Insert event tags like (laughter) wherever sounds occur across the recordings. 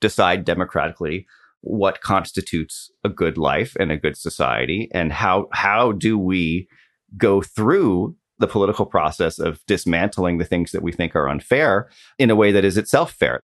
decide democratically what constitutes a good life and a good society and how how do we go through the political process of dismantling the things that we think are unfair in a way that is itself fair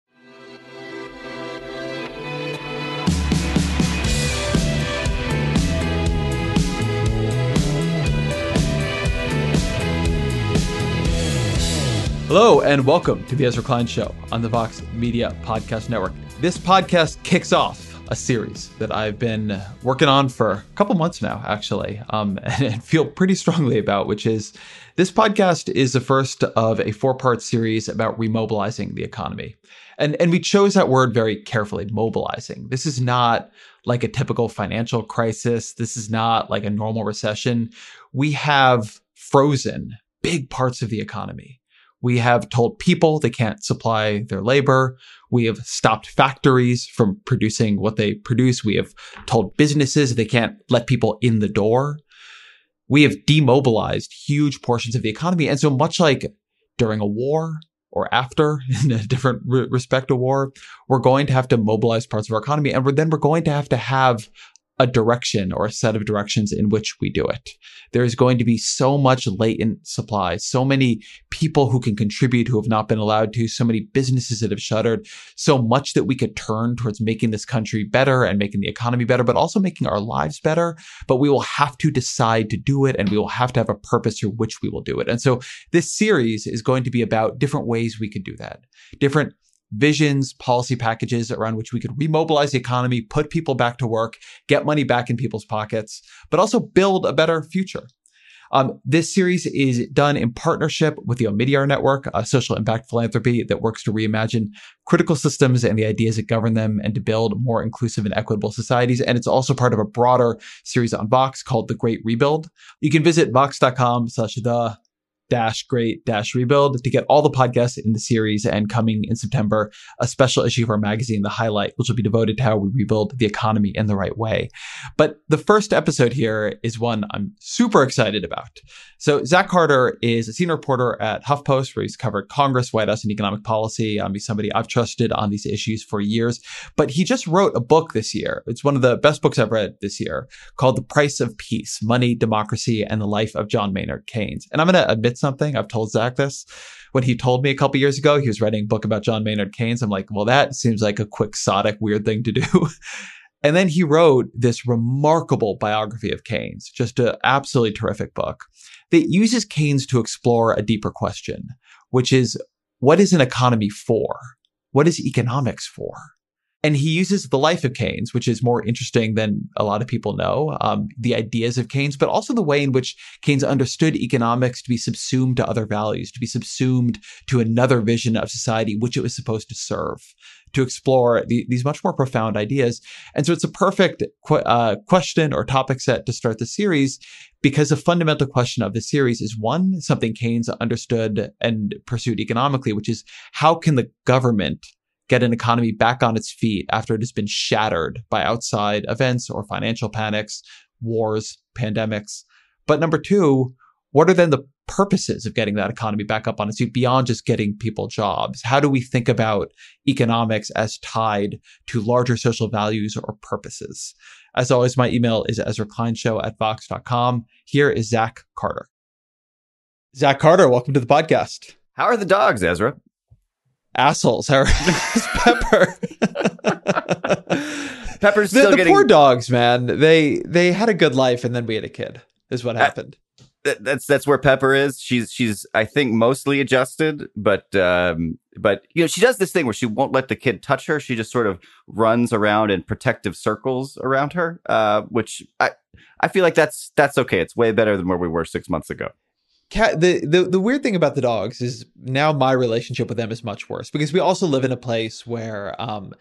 Hello and welcome to the Ezra Klein Show on the Vox Media Podcast Network. This podcast kicks off a series that I've been working on for a couple months now, actually, um, (laughs) and feel pretty strongly about, which is this podcast is the first of a four part series about remobilizing the economy. And, and we chose that word very carefully mobilizing. This is not like a typical financial crisis, this is not like a normal recession. We have frozen big parts of the economy we have told people they can't supply their labor. We have stopped factories from producing what they produce. We have told businesses they can't let people in the door. We have demobilized huge portions of the economy. And so much like during a war or after (laughs) in a different re- respect of war, we're going to have to mobilize parts of our economy. And then we're going to have to have a direction or a set of directions in which we do it. There is going to be so much latent supply, so many people who can contribute who have not been allowed to, so many businesses that have shuttered, so much that we could turn towards making this country better and making the economy better, but also making our lives better. But we will have to decide to do it and we will have to have a purpose through which we will do it. And so this series is going to be about different ways we could do that, different visions, policy packages around which we could remobilize the economy, put people back to work, get money back in people's pockets, but also build a better future. Um, this series is done in partnership with the Omidyar Network, a social impact philanthropy that works to reimagine critical systems and the ideas that govern them and to build more inclusive and equitable societies. And it's also part of a broader series on Vox called The Great Rebuild. You can visit vox.com slash the dash great dash rebuild to get all the podcasts in the series and coming in September, a special issue of our magazine, The Highlight, which will be devoted to how we rebuild the economy in the right way. But the first episode here is one I'm super excited about. So Zach Carter is a senior reporter at HuffPost, where he's covered Congress, White House, and economic policy. Um, he's somebody I've trusted on these issues for years. But he just wrote a book this year. It's one of the best books I've read this year called The Price of Peace, Money, Democracy, and the Life of John Maynard Keynes. And I'm going to admit something. I've told Zach this. When he told me a couple years ago he was writing a book about John Maynard Keynes, I'm like, well, that seems like a quixotic, weird thing to do. (laughs) and then he wrote this remarkable biography of Keynes, just an absolutely terrific book that uses Keynes to explore a deeper question, which is what is an economy for? What is economics for? And he uses the life of Keynes, which is more interesting than a lot of people know, um, the ideas of Keynes, but also the way in which Keynes understood economics to be subsumed to other values, to be subsumed to another vision of society, which it was supposed to serve, to explore the, these much more profound ideas. And so it's a perfect qu- uh, question or topic set to start the series because the fundamental question of the series is one, something Keynes understood and pursued economically, which is how can the government get an economy back on its feet after it has been shattered by outside events or financial panics, wars, pandemics. But number two, what are then the purposes of getting that economy back up on its feet beyond just getting people jobs? How do we think about economics as tied to larger social values or purposes? As always, my email is ezrakleinshow at vox.com. Here is Zach Carter. Zach Carter, welcome to the podcast. How are the dogs, Ezra? Assholes. How is (laughs) Pepper? Pepper's the, still the getting poor dogs, man. They they had a good life and then we had a kid. Is what happened. that, that's that's where Pepper is. She's she's I think mostly adjusted, but um but you know she does this thing where she won't let the kid touch her. She just sort of runs around in protective circles around her, uh, which I I feel like that's that's okay. It's way better than where we were six months ago. Cat, the, the the weird thing about the dogs is now my relationship with them is much worse because we also live in a place where um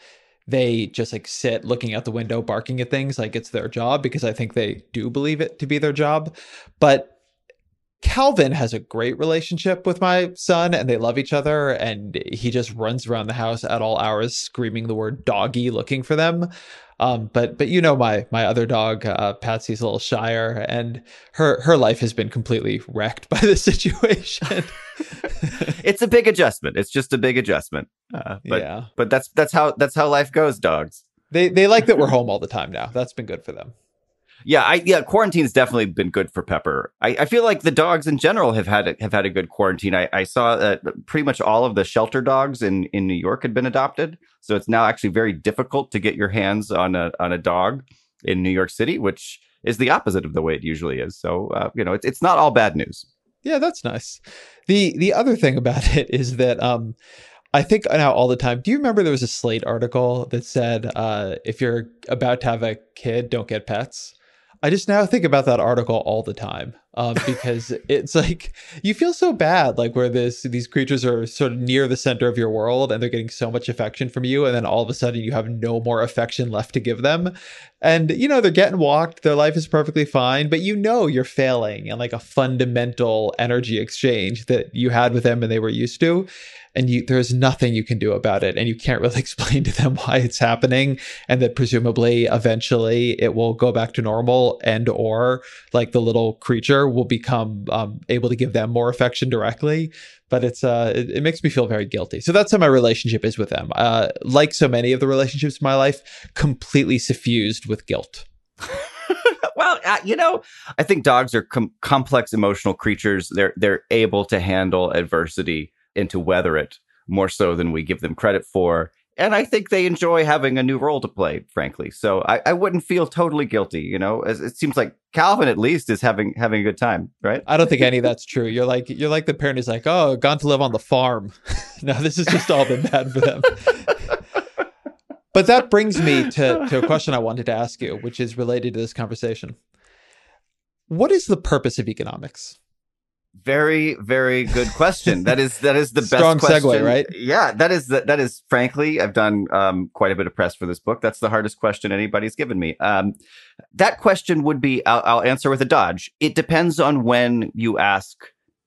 they just like sit looking out the window barking at things like it's their job because I think they do believe it to be their job. But Calvin has a great relationship with my son and they love each other and he just runs around the house at all hours screaming the word doggy looking for them. Um, but but you know my my other dog uh, Patsy's a little shyer and her her life has been completely wrecked by the (laughs) situation. it's a big adjustment. It's just a big adjustment. Uh, but, yeah. But that's that's how that's how life goes, dogs. They they like that we're home all the time now. That's been good for them. Yeah, I yeah, quarantine's definitely been good for Pepper. I, I feel like the dogs in general have had a, have had a good quarantine. I, I saw that pretty much all of the shelter dogs in, in New York had been adopted, so it's now actually very difficult to get your hands on a on a dog in New York City, which is the opposite of the way it usually is. So uh, you know, it's it's not all bad news. Yeah, that's nice. the The other thing about (laughs) it is that um, I think now all the time. Do you remember there was a Slate article that said uh, if you're about to have a kid, don't get pets? I just now think about that article all the time um, (laughs) because it's like you feel so bad, like where this these creatures are sort of near the center of your world and they're getting so much affection from you, and then all of a sudden you have no more affection left to give them, and you know they're getting walked, their life is perfectly fine, but you know you're failing and like a fundamental energy exchange that you had with them and they were used to, and you there's nothing you can do about it and you can't really (laughs) explain to them why it's happening and that presumably eventually it will go back to normal and or like the little creature will become um, able to give them more affection directly. But it's uh it, it, makes me feel very guilty. So that's how my relationship is with them. Uh like so many of the relationships in my life completely suffused with guilt. (laughs) Well, uh, you know, I think dogs are com- complex emotional creatures. They're they're able to handle adversity and to weather it more so than we give them credit for. And I think they enjoy having a new role to play, frankly. So I, I wouldn't feel totally guilty, you know. As it seems like Calvin at least is having having a good time, right? I don't think any of that's true. You're like you're like the parent who's like, oh, gone to live on the farm. (laughs) no, this has just all been bad for them. (laughs) but that brings me to, to a question I wanted to ask you, which is related to this conversation. What is the purpose of economics? Very, very good question. That is that is the (laughs) Strong best question. segue, right? Yeah, that is that that is frankly, I've done um, quite a bit of press for this book. That's the hardest question anybody's given me. Um, that question would be I'll, I'll answer with a dodge. It depends on when you ask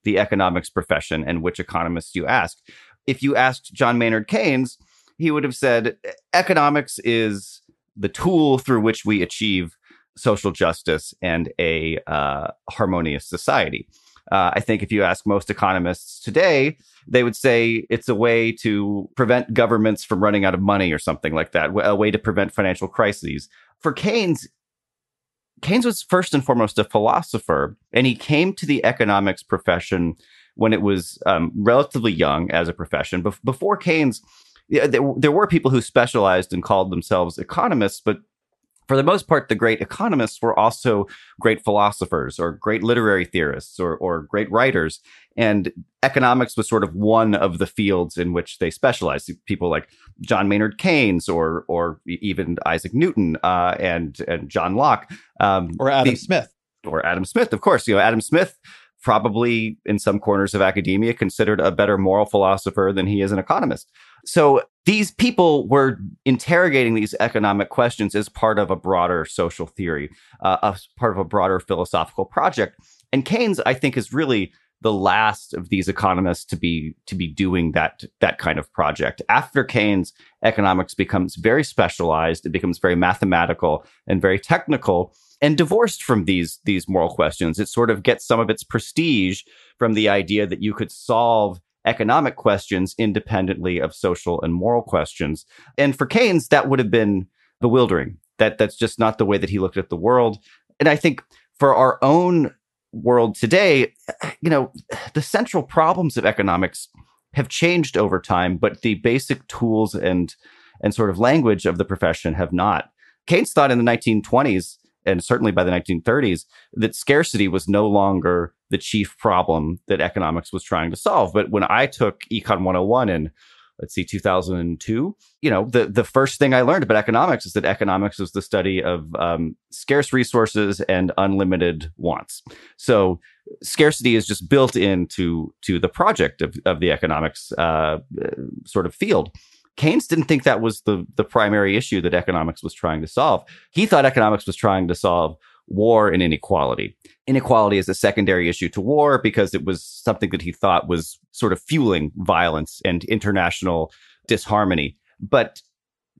the economics profession and which economists you ask. If you asked John Maynard Keynes, he would have said economics is the tool through which we achieve social justice and a uh, harmonious society. Uh, I think if you ask most economists today, they would say it's a way to prevent governments from running out of money or something like that, a way to prevent financial crises. For Keynes, Keynes was first and foremost a philosopher, and he came to the economics profession when it was um, relatively young as a profession. Be- before Keynes, there, there were people who specialized and called themselves economists, but for the most part, the great economists were also great philosophers or great literary theorists or, or great writers. And economics was sort of one of the fields in which they specialized. People like John Maynard Keynes or or even Isaac Newton uh, and and John Locke um, or Adam the, Smith or Adam Smith, of course. You know, Adam Smith probably in some corners of academia considered a better moral philosopher than he is an economist. So these people were interrogating these economic questions as part of a broader social theory, uh, as part of a broader philosophical project. And Keynes, I think, is really the last of these economists to be to be doing that that kind of project. After Keynes, economics becomes very specialized, it becomes very mathematical and very technical and divorced from these these moral questions. It sort of gets some of its prestige from the idea that you could solve economic questions independently of social and moral questions. And for Keynes, that would have been bewildering. That that's just not the way that he looked at the world. And I think for our own world today, you know, the central problems of economics have changed over time, but the basic tools and and sort of language of the profession have not. Keynes thought in the 1920s and certainly by the 1930s that scarcity was no longer the chief problem that economics was trying to solve. But when I took Econ 101 in let's see 2002 you know the the first thing i learned about economics is that economics is the study of um, scarce resources and unlimited wants so scarcity is just built into to the project of, of the economics uh, sort of field Keynes didn't think that was the the primary issue that economics was trying to solve. He thought economics was trying to solve war and inequality. Inequality is a secondary issue to war because it was something that he thought was sort of fueling violence and international disharmony. But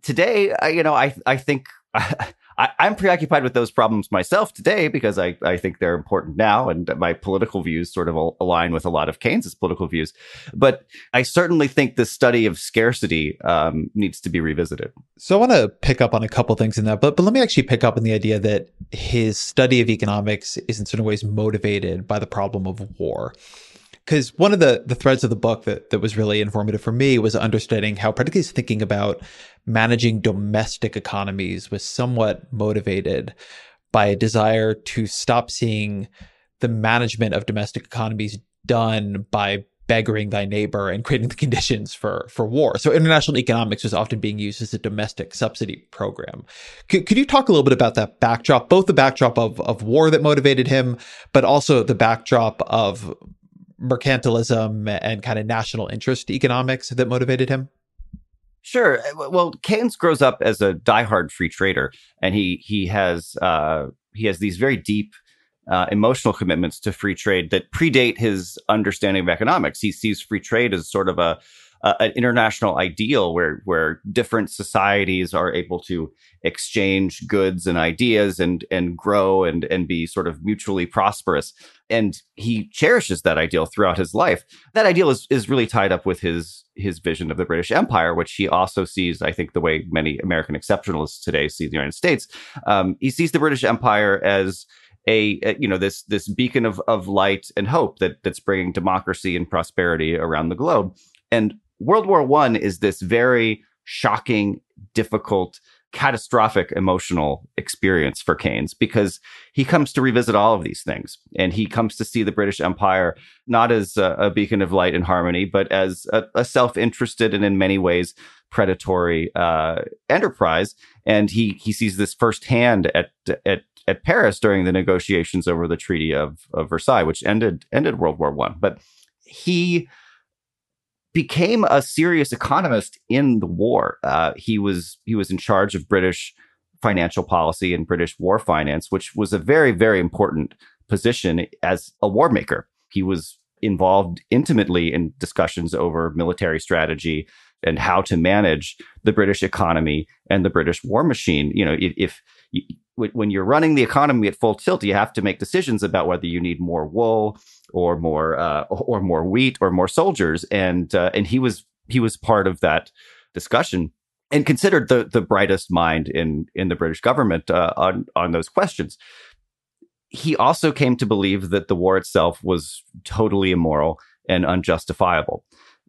today, you know, I I think (laughs) I, am preoccupied with those problems myself today because I, I think they're important now, and my political views sort of align with a lot of Keynes's political views. But I certainly think the study of scarcity um, needs to be revisited. So I want to pick up on a couple things in that, but but let me actually pick up on the idea that his study of economics is in certain ways motivated by the problem of war because one of the the threads of the book that that was really informative for me was understanding how particularly thinking about managing domestic economies was somewhat motivated by a desire to stop seeing the management of domestic economies done by beggaring thy neighbor and creating the (laughs) conditions for for war. So international economics was often being used as a domestic subsidy program. Could, could you talk a little bit about that backdrop, both the backdrop of of war that motivated him, but also the backdrop of mercantilism and kind of national interest economics that motivated him? Sure. Uh, well, Keynes grows up as a diehard free trader, and he he has uh, he has these very deep uh, emotional commitments to free trade that predate his understanding of economics. He sees free trade as sort of a uh, an international ideal where where different societies are able to exchange goods and ideas and and grow and and be sort of mutually prosperous. And he cherishes that ideal throughout his life. That ideal is is really tied up with his his vision of the British Empire which he also sees I think the way many American exceptionalists today see the United States. Um, he sees the British Empire as a, a, you know this this beacon of of light and hope that that's bringing democracy and prosperity around the globe. And World War One is this very shocking, difficult, catastrophic emotional experience for Keynes because he comes to revisit all of these things and he comes to see the British Empire not as a, a beacon of light and harmony, but as a, a self-interested and in many ways predatory uh, enterprise. And he he sees this firsthand at at at Paris during the negotiations over the Treaty of, of Versailles, which ended ended World War One. But he became a serious economist in the war. Uh, he was he was in charge of British financial policy and British war finance, which was a very very important position as a war maker. He was involved intimately in discussions over military strategy and how to manage the British economy and the British war machine. You know, if, if when you're running the economy at full tilt, you have to make decisions about whether you need more wool or more uh, or more wheat or more soldiers. And uh, and he was he was part of that discussion and considered the the brightest mind in in the British government uh, on on those questions. He also came to believe that the war itself was totally immoral and unjustifiable.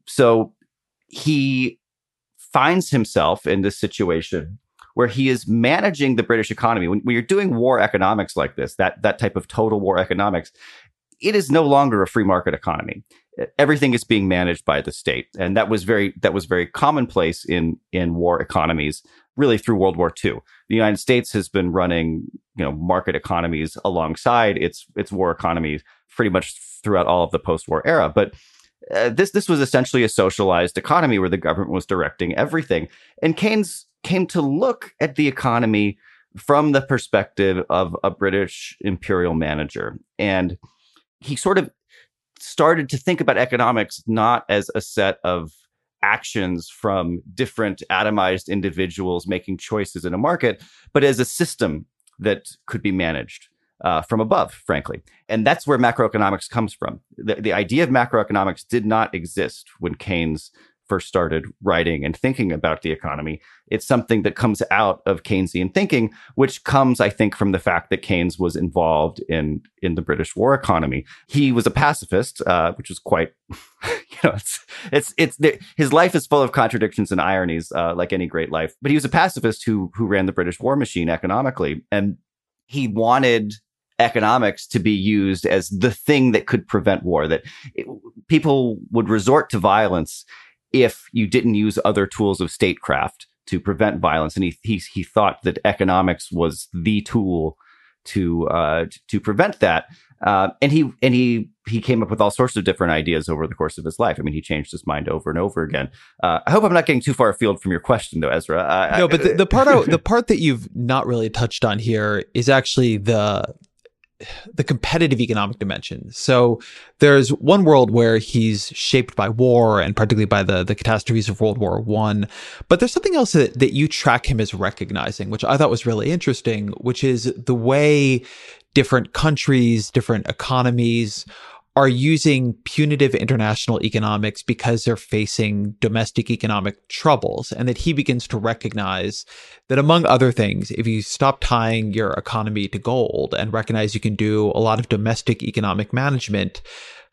So he finds himself in this situation where he is managing the British economy. When, when, you're doing war economics like this, that that type of total war economics, it is no longer a free market economy. Everything is being managed by the state, and that was very that was very commonplace in in war economies, really through World War II. The United States has been running you know market economies alongside its its war economies pretty much throughout all of the post war era, but. Uh, this this was essentially a socialized economy where the government was directing everything, and Keynes came to look at the economy from the perspective of a British imperial manager. And he sort of started to think about economics not as a set of actions from different atomized individuals making choices in a market, but as a system that could be managed uh, from above, frankly. And that's where macroeconomics comes from. The, the idea of macroeconomics did not exist when Keynes first started writing and thinking about the economy. It's something that comes out of Keynesian thinking, which comes, I think, from the fact that Keynes was involved in in the British war economy. He was a pacifist, uh, which is quite, (laughs) you know, it's it's it's his life is full of contradictions and ironies, uh, like any great life. But he was a pacifist who who ran the British war machine economically, and he wanted economics to be used as the thing that could prevent war that it, people would resort to violence if you didn't use other tools of statecraft to prevent violence. And he, he, he thought that economics was the tool to, uh, to prevent that. Uh, and he, and he, he came up with all sorts of different ideas over the course of his life. I mean, he changed his mind over and over again. Uh, I hope I'm not getting too far afield from your question, though, Ezra. Uh, no, but the, the part I, (laughs) the part that you've not really touched on here is actually the the competitive economic dimension. So there's one world where he's shaped by war and particularly by the, the catastrophes of World War One. But there's something else that, that you track him as recognizing, which I thought was really interesting, which is the way different countries, different economies are using punitive international economics because they're facing domestic economic troubles. And that he begins to recognize that, among other things, if you stop tying your economy to gold and recognize you can do a lot of domestic economic management,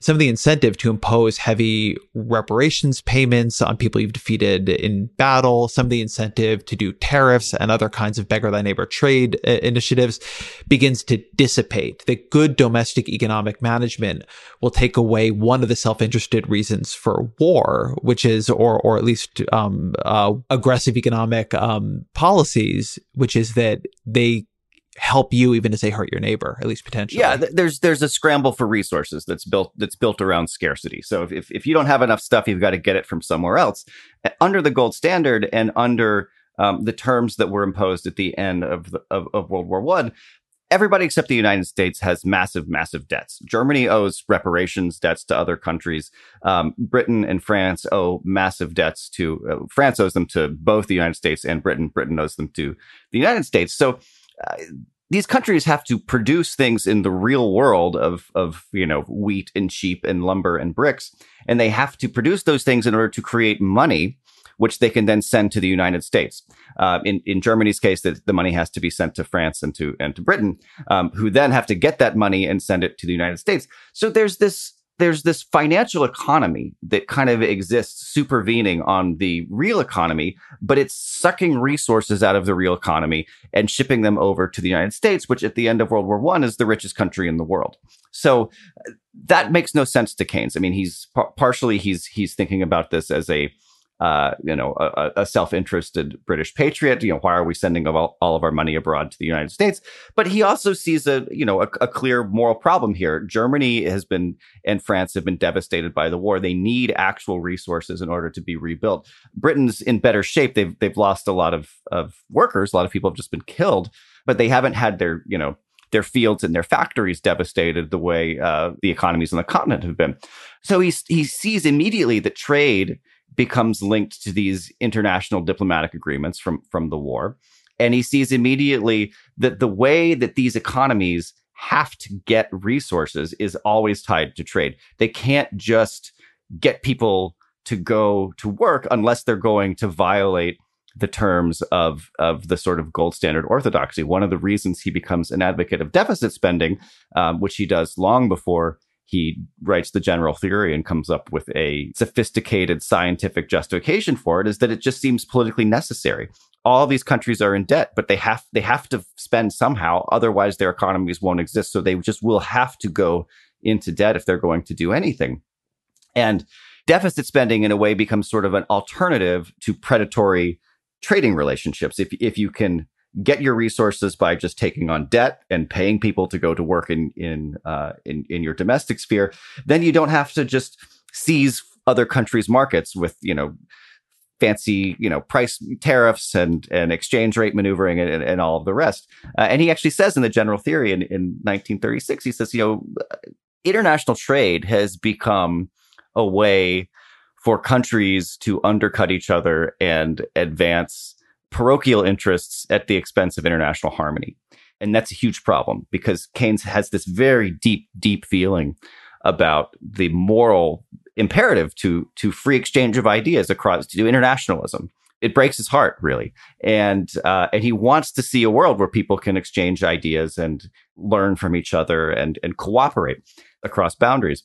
some of the incentive to impose heavy reparations payments on people you've defeated in battle, some of the incentive to do tariffs and other kinds of beggar thy neighbor trade uh, initiatives begins to dissipate. The good domestic economic management will take away one of the self-interested reasons for war, which is, or or at least um, uh, aggressive economic um, policies, which is that they help you even as they hurt your neighbor at least potentially. Yeah th- there's there's a scramble for resources that's built that's built around scarcity. So if, if you don't have enough stuff you've got to get it from somewhere else. Under the gold standard and under um, the terms that were imposed at the end of, the, of, of world war one everybody except the united states has massive massive debts. Germany owes reparations debts to other countries. Um, britain and france owe massive debts to uh, france owes them to both the united states and britain. Britain owes them to the united states. So these countries have to produce things in the real world of of you know wheat and sheep and lumber and bricks and they have to produce those things in order to create money which they can then send to the United States. Uh, in in Germany's case, the, the money has to be sent to France and to and to Britain, um, who then have to get that money and send it to the United States. So there's this there's this financial economy that kind of exists supervening on the real economy, but it's sucking resources out of the real economy and shipping them over to the United States, which at the end of World War One is the richest country in the world. So uh, that makes no sense to Keynes. I mean, he's par- partially he's he's thinking about this as a uh, you know, a, a, self-interested British patriot. You know, why are we sending all, all, of our money abroad to the United States? But he also sees a, you know, a, a, clear moral problem here. Germany has been and France have been devastated by the war. They need actual resources in order to be rebuilt. Britain's in better shape. They've they've lost a lot of of workers. A lot of people have just been killed, but they haven't had their, you know, their fields and their factories devastated the way uh, the economies on the continent have been. So he he sees immediately that trade becomes linked to these international diplomatic agreements from from the war and he sees immediately that the way that these economies have to get resources is always tied to trade they can't just get people to go to work unless they're going to violate the terms of of the sort of gold standard orthodoxy. One of the reasons he becomes an advocate of deficit spending, um, which he does long before he writes the general theory and comes up with a sophisticated scientific justification for it is that it just seems politically necessary. All these countries are in debt but they have they have to spend somehow otherwise their economies won't exist. So they just will have to go into debt if they're going to do anything. And deficit spending in a way becomes sort of an alternative to predatory trading relationships. If if you can get your resources by just taking on debt and paying people to go to work in in uh, in in your domestic sphere, then you don't have to just seize other countries' markets with you know fancy you know price tariffs and and exchange rate maneuvering and, and all of the rest. Uh, and he actually says in the general theory in, in 1936, he says you know international trade has become a way for countries to undercut each other and advance parochial interests at the expense of international harmony. And that's a huge problem because Keynes has this very deep, deep feeling about the moral imperative to, to free exchange of ideas across to internationalism. It breaks his heart, really. And, uh, and he wants to see a world where people can exchange ideas and learn from each other and, and cooperate across boundaries.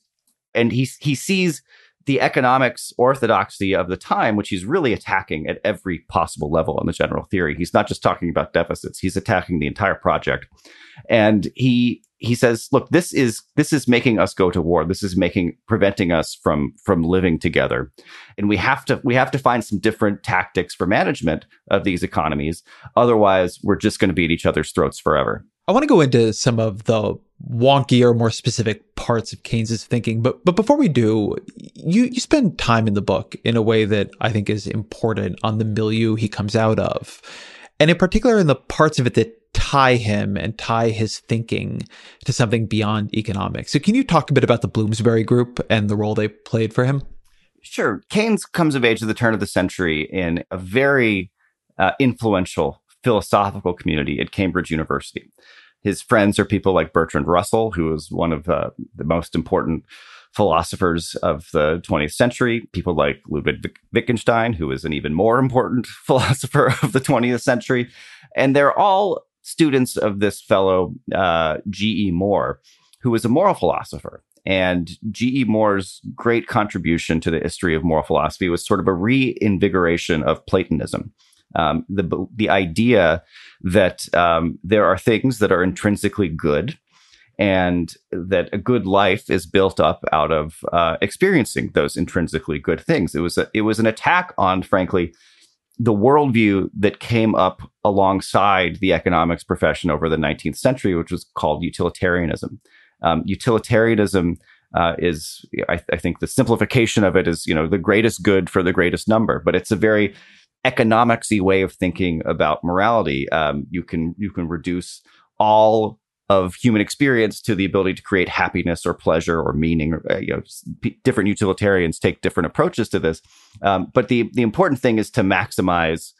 And he, he sees the economics orthodoxy of the time, which he's really attacking at every possible level in the general theory. He's not just talking about deficits; he's attacking the entire project. And he he says, "Look, this is this is making us go to war. This is making preventing us from from living together, and we have to we have to find some different tactics for management of these economies. Otherwise, we're just going to be at each other's throats forever." I want to go into some of the wonky or more specific parts of Keynes's thinking, but but before we do, you you spend time in the book in a way that I think is important on the milieu he comes out of, and in particular in the parts of it that tie him and tie his thinking to something beyond economics. So, can you talk a bit about the Bloomsbury Group and the role they played for him? Sure. Keynes comes of age at the turn of the century in a very uh, influential philosophical community at Cambridge University. His friends are people like Bertrand Russell, who was one of uh, the most important philosophers of the 20th century, people like Ludwig Wittgenstein, who is an even more important (laughs) philosopher of the 20th century. And they're all students of this fellow, uh, G.E. Moore, who was a moral philosopher. And G.E. Moore's great contribution to the history of moral philosophy was sort of a reinvigoration of Platonism um, the the idea that um, there are things that are intrinsically good and that a good life is built up out of uh, experiencing those intrinsically good things. It was a, it was an attack on, frankly, the worldview that came up alongside the economics profession over the 19th century, which was called utilitarianism. Um, utilitarianism uh, is, I, I, think, the simplification of it is, you know, the greatest good for the greatest number, but it's a very economicsy way of thinking about morality. Um, you can you can reduce all of human experience to the ability to create happiness or pleasure or meaning. Or, uh, you know, p- different utilitarians take different approaches to this, um, but the the important thing is to maximize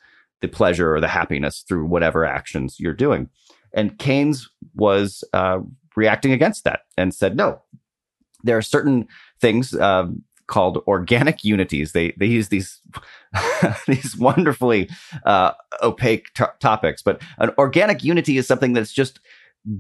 the pleasure or the happiness through whatever actions you're doing. And Keynes was uh, reacting against that and said, no, there are certain things um, called organic unities. They they use these (laughs) these wonderfully uh, opaque t- topics, but an organic unity is something that's just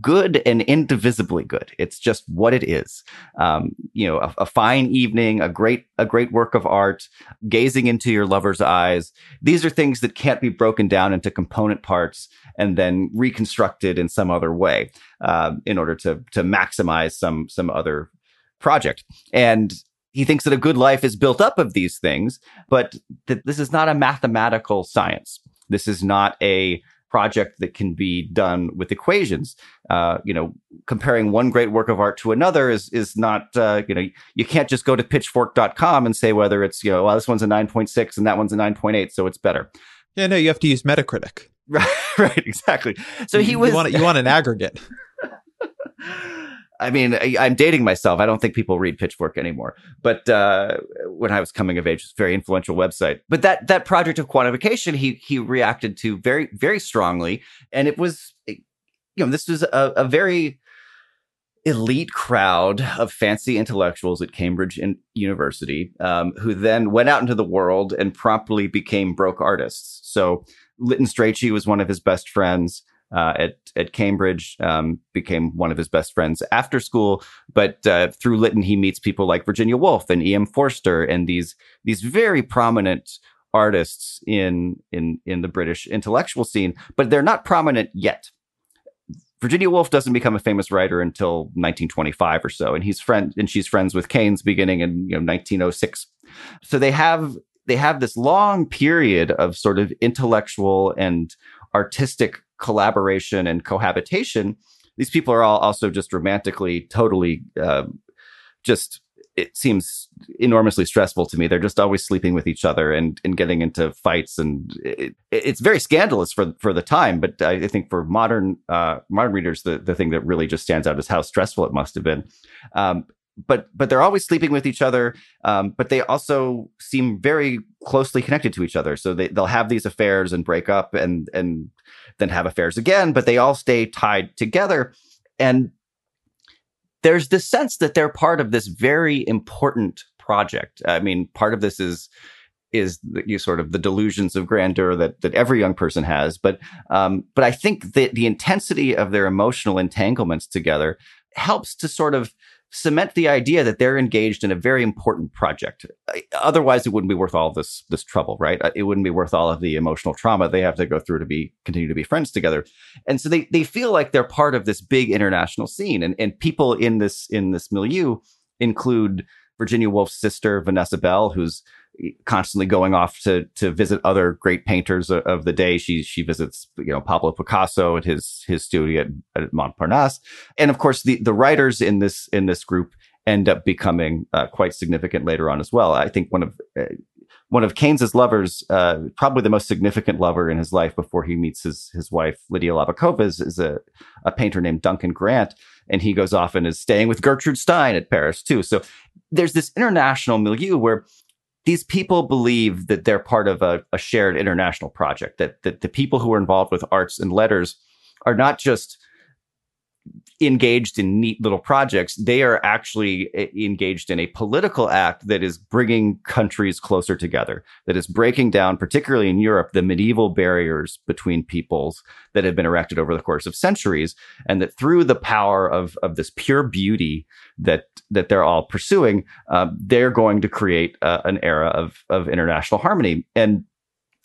good and indivisibly good. It's just what it is. Um, you know, a, a, fine evening, a great a great work of art, gazing into your lover's eyes. These are things that can't be broken down into component parts and then reconstructed in some other way uh, in order to to maximize some some other project. And he thinks that a good life is built up of these things, but that this is not a mathematical science. This is not a project that can be done with equations. Uh, you know, comparing one great work of art to another is is not. Uh, you know, you can't just go to Pitchfork.com and say whether it's you know, well, this one's a nine point six and that one's a nine point eight, so it's better. Yeah, no, you have to use Metacritic. Right, (laughs) right, exactly. So he was. You want, you want an aggregate. (laughs) I mean, I, am dating myself. I don't think people read Pitchfork anymore. But uh, when I was coming of age, it's a very influential website. But that that project of quantification, he he reacted to very very strongly, and it was, you know, this was a, a very elite crowd of fancy intellectuals at Cambridge University, um, who then went out into the world and promptly became broke artists. So Lytton Strachey was one of his best friends uh, at at Cambridge, um, became one of his best friends after school. But uh, through Lytton, he meets people like Virginia Woolf and E.M. Forster and these these very prominent artists in in in the British intellectual scene. But they're not prominent yet. Virginia Woolf doesn't become a famous writer until 1925 or so, and he's friend and she's friends with Keynes beginning in you know 1906. So they have they have this long period of sort of intellectual and artistic collaboration and cohabitation, these people are all also just romantically totally uh, just it seems enormously stressful to me. They're just always sleeping with each other and, and getting into fights, and it, it's very scandalous for for the time. But I think for modern uh, modern readers, the the thing that really just stands out is how stressful it must have been. Um, but but they're always sleeping with each other. Um, but they also seem very closely connected to each other. So they they'll have these affairs and break up, and and then have affairs again. But they all stay tied together, and there's this sense that they're part of this very important project. I mean, part of this is is the, you sort of the delusions of grandeur that that every young person has, but um, but I think that the intensity of their emotional entanglements together helps to sort of cement the idea that they're engaged in a very important project. Otherwise, it wouldn't be worth all this this trouble, right? Uh, it wouldn't be worth all of the emotional trauma they have to go through to be continue to be friends together. And so they they feel like they're part of this big international scene, and and people in this in this milieu include Virginia Woolf's sister Vanessa Bell, who's constantly going off to to visit other great painters of the day. She she visits you know Pablo Picasso at his his studio at, at Montparnasse, and of course the the writers in this in this group end up becoming uh, quite significant later on as well. I think one of uh, one of Keynes's lovers, uh, probably the most significant lover in his life before he meets his his wife Lydia Lopokova, is, is a, a painter named Duncan Grant, and he goes off and is staying with Gertrude Stein at Paris too. So there's this international milieu where these people believe that they're part of a, a shared international project, that, that the people who are involved with arts and letters are not just engaged in neat little projects. They are actually eh, engaged in a political act that is bringing countries closer together, that is breaking down, particularly in Europe, the medieval barriers between peoples that have been erected over the course of centuries. And that through the power of, of this pure beauty that, that they're all pursuing, uh, they're going to create uh, an era of, of international harmony. And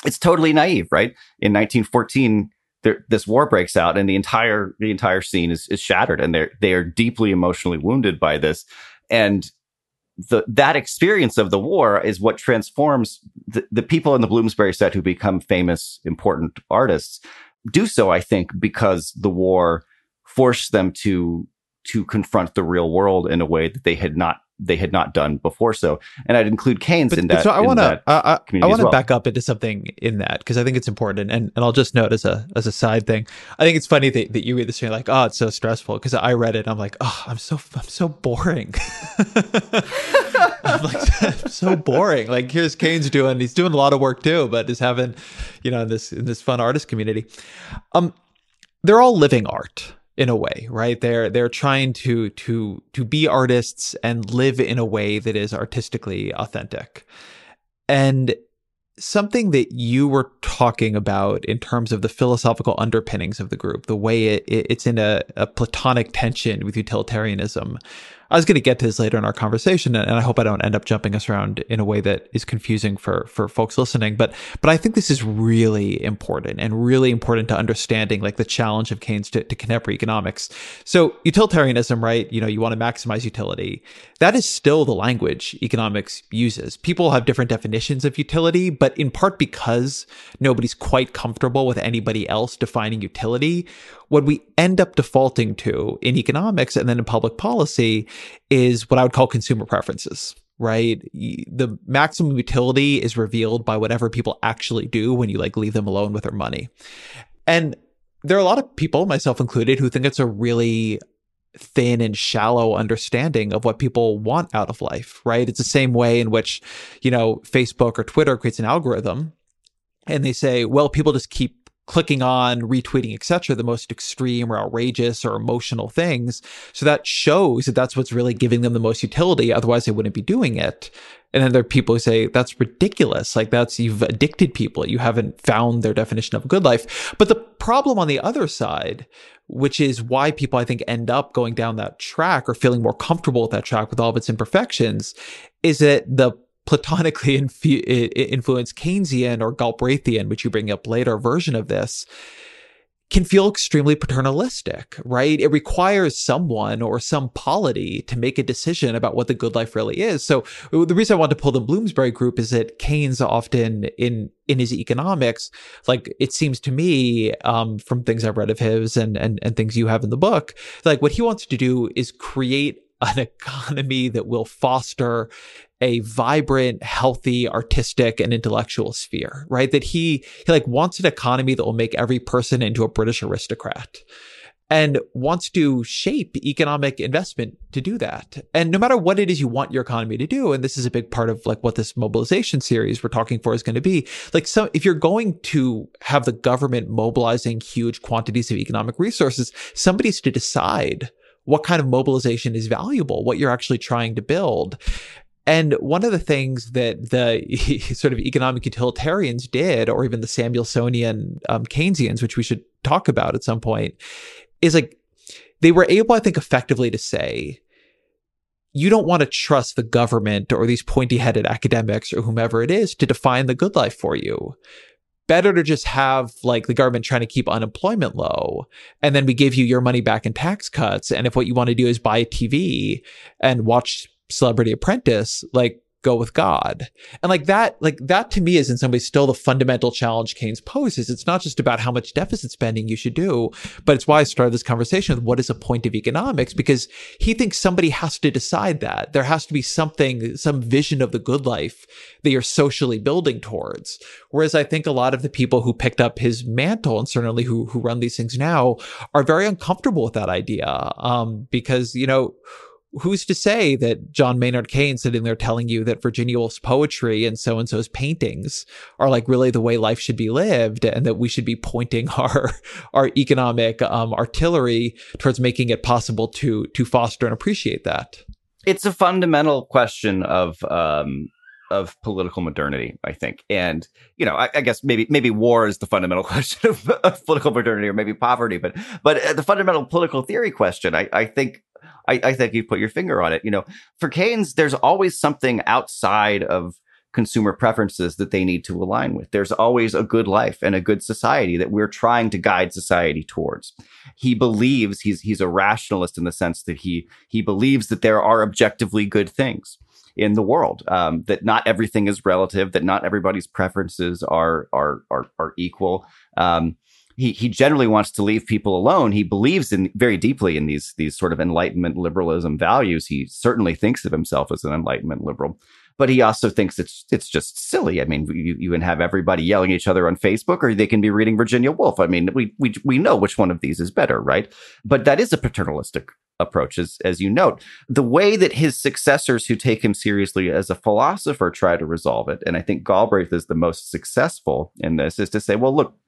it's totally naive, right? In 1914, this war breaks out and the entire the entire scene is, is shattered and they're they are deeply emotionally wounded by this. And the that experience of the war is what transforms the, the people in the bloomsbury set who become famous important artists do so i think because the war forced them to to confront the real world in a way that they had not they had not done before. So, and I'd include Keynes but, in that. So I want to uh, I, I want to well. back up into something in that because I think it's important. And and I'll just note as a as a side thing, I think it's funny that, that you read this and you're like, oh, it's so stressful because I read it. I'm like, oh, I'm so I'm so boring. (laughs) I'm like so boring. Like here's Keynes doing he's doing a lot of work too, but is having you know in this in this fun artist community. Um, they're all living art in a way, right? They're they're trying to to to be artists and live in a way that is artistically authentic. And something that you were talking about in terms of the philosophical underpinnings of the group, the way it, it, it's in a, a platonic tension with utilitarianism, I was going to get to this later in our conversation, and I hope I don't end up jumping us around in a way that is confusing for for folks listening. But but I think this is really important and really important to understanding like the challenge of Keynes to, to contemporary economics. So utilitarianism, right? You know, you want to maximize utility. That is still the language economics uses. People have different definitions of utility, but in part because nobody's quite comfortable with anybody else defining utility what we end up defaulting to in economics and then in public policy is what I would call consumer preferences right? The maximum utility is revealed by whatever people actually do when you like leave them alone with their money. And there are a lot of people, myself included, who think it's a really thin and shallow understanding of what people want out of life, right? It's the same way in which, you know, Facebook or Twitter creates an algorithm and they say, well, people just keep clicking on, retweeting, etc., the most extreme or outrageous or emotional things. So that shows that that's what's really giving them the most utility. Otherwise, they wouldn't be doing it. And then there are people who say that's ridiculous. Like that's you've addicted people. You haven't found their definition of a good life. But the problem on the other side, which is why people I think end up going down that track or feeling more comfortable with that track with all of its imperfections, is that the platonically (laughs) infu- influenced Keynesian or Galbraithian, which you bring up later, version of this can feel extremely paternalistic, right? It requires someone or some polity to make a decision about what the good life really is. So the reason I want to pull the Bloomsbury group is that Keynes often in in his economics, like it seems to me, um, from things I've read of his and and and things you have in the book, like what he wants to do is create an economy that will foster a vibrant, healthy, artistic, and intellectual sphere, right? That he, he like wants an economy that will make every person into a British aristocrat and wants to shape economic investment to do that. And no matter what it is you want your economy to do, and this is a big part of like what this mobilization series we're talking for is going to be, like so if you're going to have the government mobilizing huge quantities of economic resources, somebody's to decide what kind of mobilization is valuable, what you're actually trying to build. And one of the things that the (laughs) sort of economic utilitarians did, or even the Samuelsonian um, Keynesians, which we should talk about at some point, is like they were able, I think, effectively to say, you don't want to trust the government or these pointy headed academics or whomever it is to define the good life for you. Better to just have like the government trying to keep unemployment low. And then we give you your money back in tax cuts. And if what you want to do is buy a TV and watch Celebrity Apprentice, like go with God. And like that, like that to me is in some ways still the fundamental challenge Keynes poses. It's not just about how much deficit spending you should do, but it's why I started this conversation with what is a point of economics, because he thinks somebody has to decide that. There has to be something, some vision of the good life that you're socially building towards. Whereas I think a lot of the people who picked up his mantle and certainly who, who run these things now are very uncomfortable with that idea. Um, because, you know, who's to say that John Maynard Keynes sitting there telling you that Virginia Woolf's poetry and so and so's paintings are like really the way life should be lived and that we should be pointing (laughs) our our economic um, artillery towards making it possible to to foster and appreciate that. It's a fundamental question of um, of political modernity, I think. And, you know, I, I, guess maybe maybe war is the fundamental (laughs) question of, of, political modernity or maybe poverty, but but uh, the fundamental political theory question, I, I think I, I think you put your finger on it. You know, for Keynes, there's always something outside of consumer preferences that they need to align with. There's always a good life and a good society that we're trying to guide society towards. He believes he's he's a rationalist in the sense that he he believes that there are objectively good things in the world. Um, that not everything is relative. That not everybody's preferences are are are, are equal. Um, he he generally wants to leave people alone. He believes in very deeply in these these sort of enlightenment liberalism values. He certainly thinks of himself as an enlightenment liberal, but he also thinks it's it's just silly. I mean, you, you can have everybody yelling at each other on Facebook, or they can be reading Virginia Woolf. I mean, we we we know which one of these is better, right? But that is a paternalistic approach, as as you note. The way that his successors who take him seriously as a philosopher try to resolve it, and I think Galbraith is the most successful in this, is to say, well, look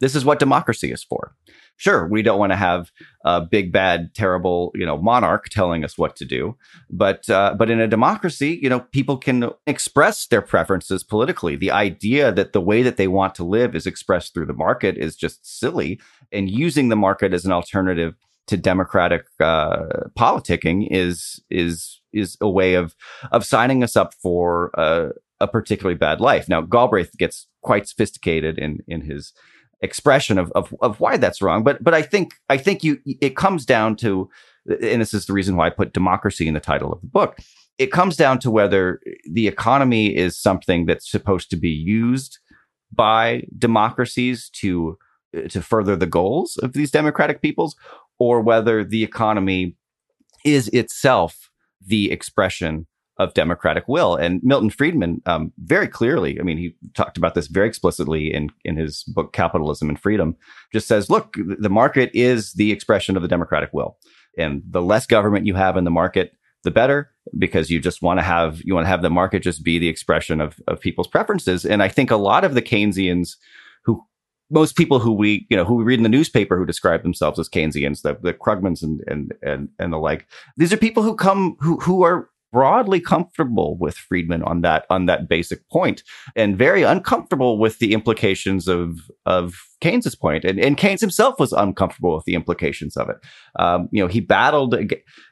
this is what democracy is for. Sure, we don't want to have a big, bad, terrible, you know, monarch telling us what to do, but uh, but in a democracy, you know, people can express their preferences politically. The idea that the way that they want to live is expressed through the market is just silly, and using the market as an alternative to democratic uh, politicking is is is a way of of signing us up for uh, a particularly bad life. Now Galbraith gets quite sophisticated in in his expression of, of, of why that's wrong. But, but I think, I think you, it comes down to, and this is the reason why I put democracy in the title of the book. It comes down to whether the economy is something that's supposed to be used by democracies to, to further the goals of these democratic peoples, or whether the economy is itself the expression of democratic will. And Milton Friedman, um, very clearly, I mean, he talked about this very explicitly in in his book Capitalism and Freedom. Just says, look, the market is the expression of the democratic will, and the less government you have in the market, the better, because you just want to have you want to have the market just be the expression of of people's preferences. And I think a lot of the Keynesians who most people who we you know who we read in the newspaper who describe themselves as Keynesians, the the Krugmans and and and and the like. These are people who come who who are broadly comfortable with Friedman on that on that basic point, and very uncomfortable with the implications of of Keynes's point. And, and Keynes himself was uncomfortable with the implications of it. Um, you know, he battled.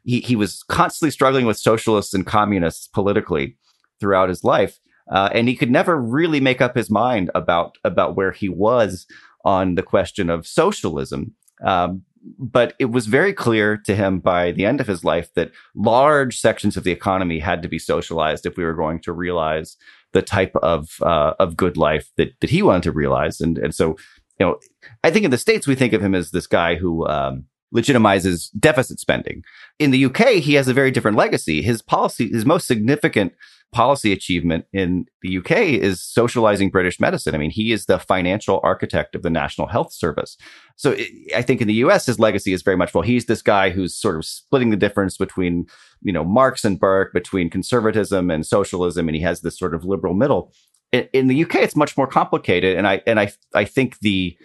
He he was constantly struggling with socialists and communists politically throughout his life, uh, and he could never really make up his mind about about where he was on the question of socialism. Um, but it was very clear to him by the end of his life that large sections of the economy had to be socialized if we were going to realize the type of uh, of good life that that he wanted to realize. And and so, you know, I think in the states we think of him as this guy who um, legitimizes deficit spending. In the UK, he has a very different legacy. His policy, his most significant policy achievement in the UK is socializing British medicine. I mean, he is the financial architect of the National Health Service. So I think in the US, his legacy is very much, well, he's this guy who's sort of splitting the difference between, you know, Marx and Burke, between conservatism and socialism. And he has this sort of liberal middle. In, in the UK, it's much more complicated. And I, and I, I think the,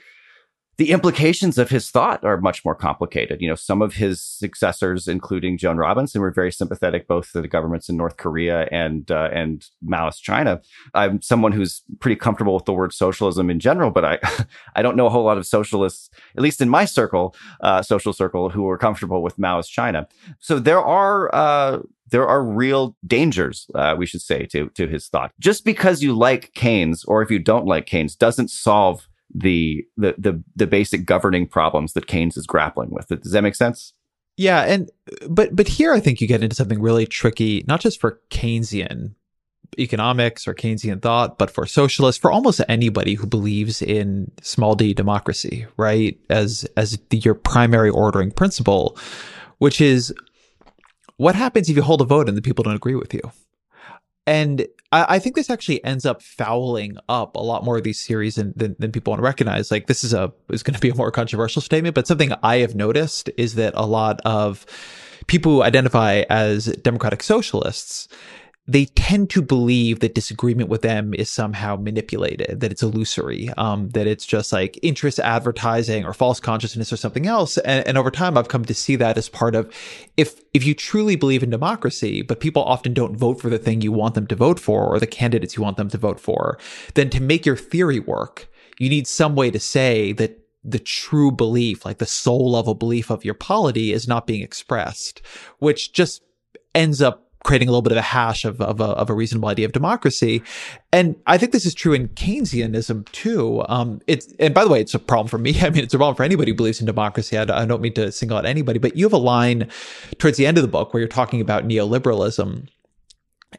the implications of his thought are much more complicated. You know, some of his successors, including Joan Robinson, were very sympathetic both to the governments in North Korea and uh, and Maoist China. I'm someone who's pretty comfortable with the word socialism in general, but I (laughs) I don't know a whole lot of socialists, at least in my circle, uh, social circle, who are comfortable with Maoist China. So there are. Uh, there are real dangers, uh, we should say, to to his thought. Just because you like Keynes, or if you don't like Keynes, doesn't solve the the the the basic governing problems that Keynes is grappling with. Does that make sense? Yeah, and but but here I think you get into something really tricky, not just for Keynesian economics or Keynesian thought, but for socialists, for almost anybody who believes in small d democracy, right? As as the, your primary ordering principle, which is what happens if you hold a vote and the people don't agree with you? And I, I, think this actually ends up fouling up a lot more of these series than, than, than people want to recognize. Like this is a is going to be a more controversial statement, but something I have noticed is that a lot of people who identify as democratic socialists they tend to believe that disagreement with them is somehow manipulated, that it's illusory, um, that it's just like interest advertising or false consciousness or something else. And, and over time, I've come to see that as part of if if you truly believe in democracy, but people often don't vote for the thing you want them to vote for or the candidates you want them to vote for, then to make your theory work, you need some way to say that the true belief, like the soul level belief of your polity is not being expressed, which just ends up creating a little bit of a hash of, of, a, of a reasonable idea of democracy. And I think this is true in Keynesianism too. Um, it's, and by the way, it's a problem for me. (laughs) I mean, it's a problem for anybody who believes in democracy. I, I don't mean to single out anybody, but you have a line towards the end of the book where you're talking about neoliberalism.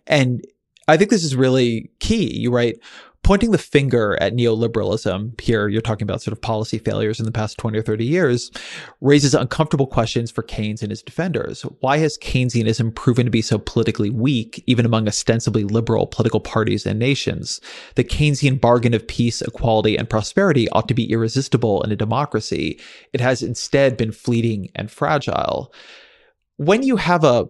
And I think this is really key. You write, pointing the finger at neoliberalism here you're talking about sort of policy failures in the past 20 or 30 years raises uncomfortable questions for keynes and his defenders. Why has keynesianism proven to be so politically weak even among ostensibly liberal political parties and nations? The keynesian bargain of peace equality and prosperity ought to be irresistible in a democracy. It has instead been fleeting and fragile. When you have a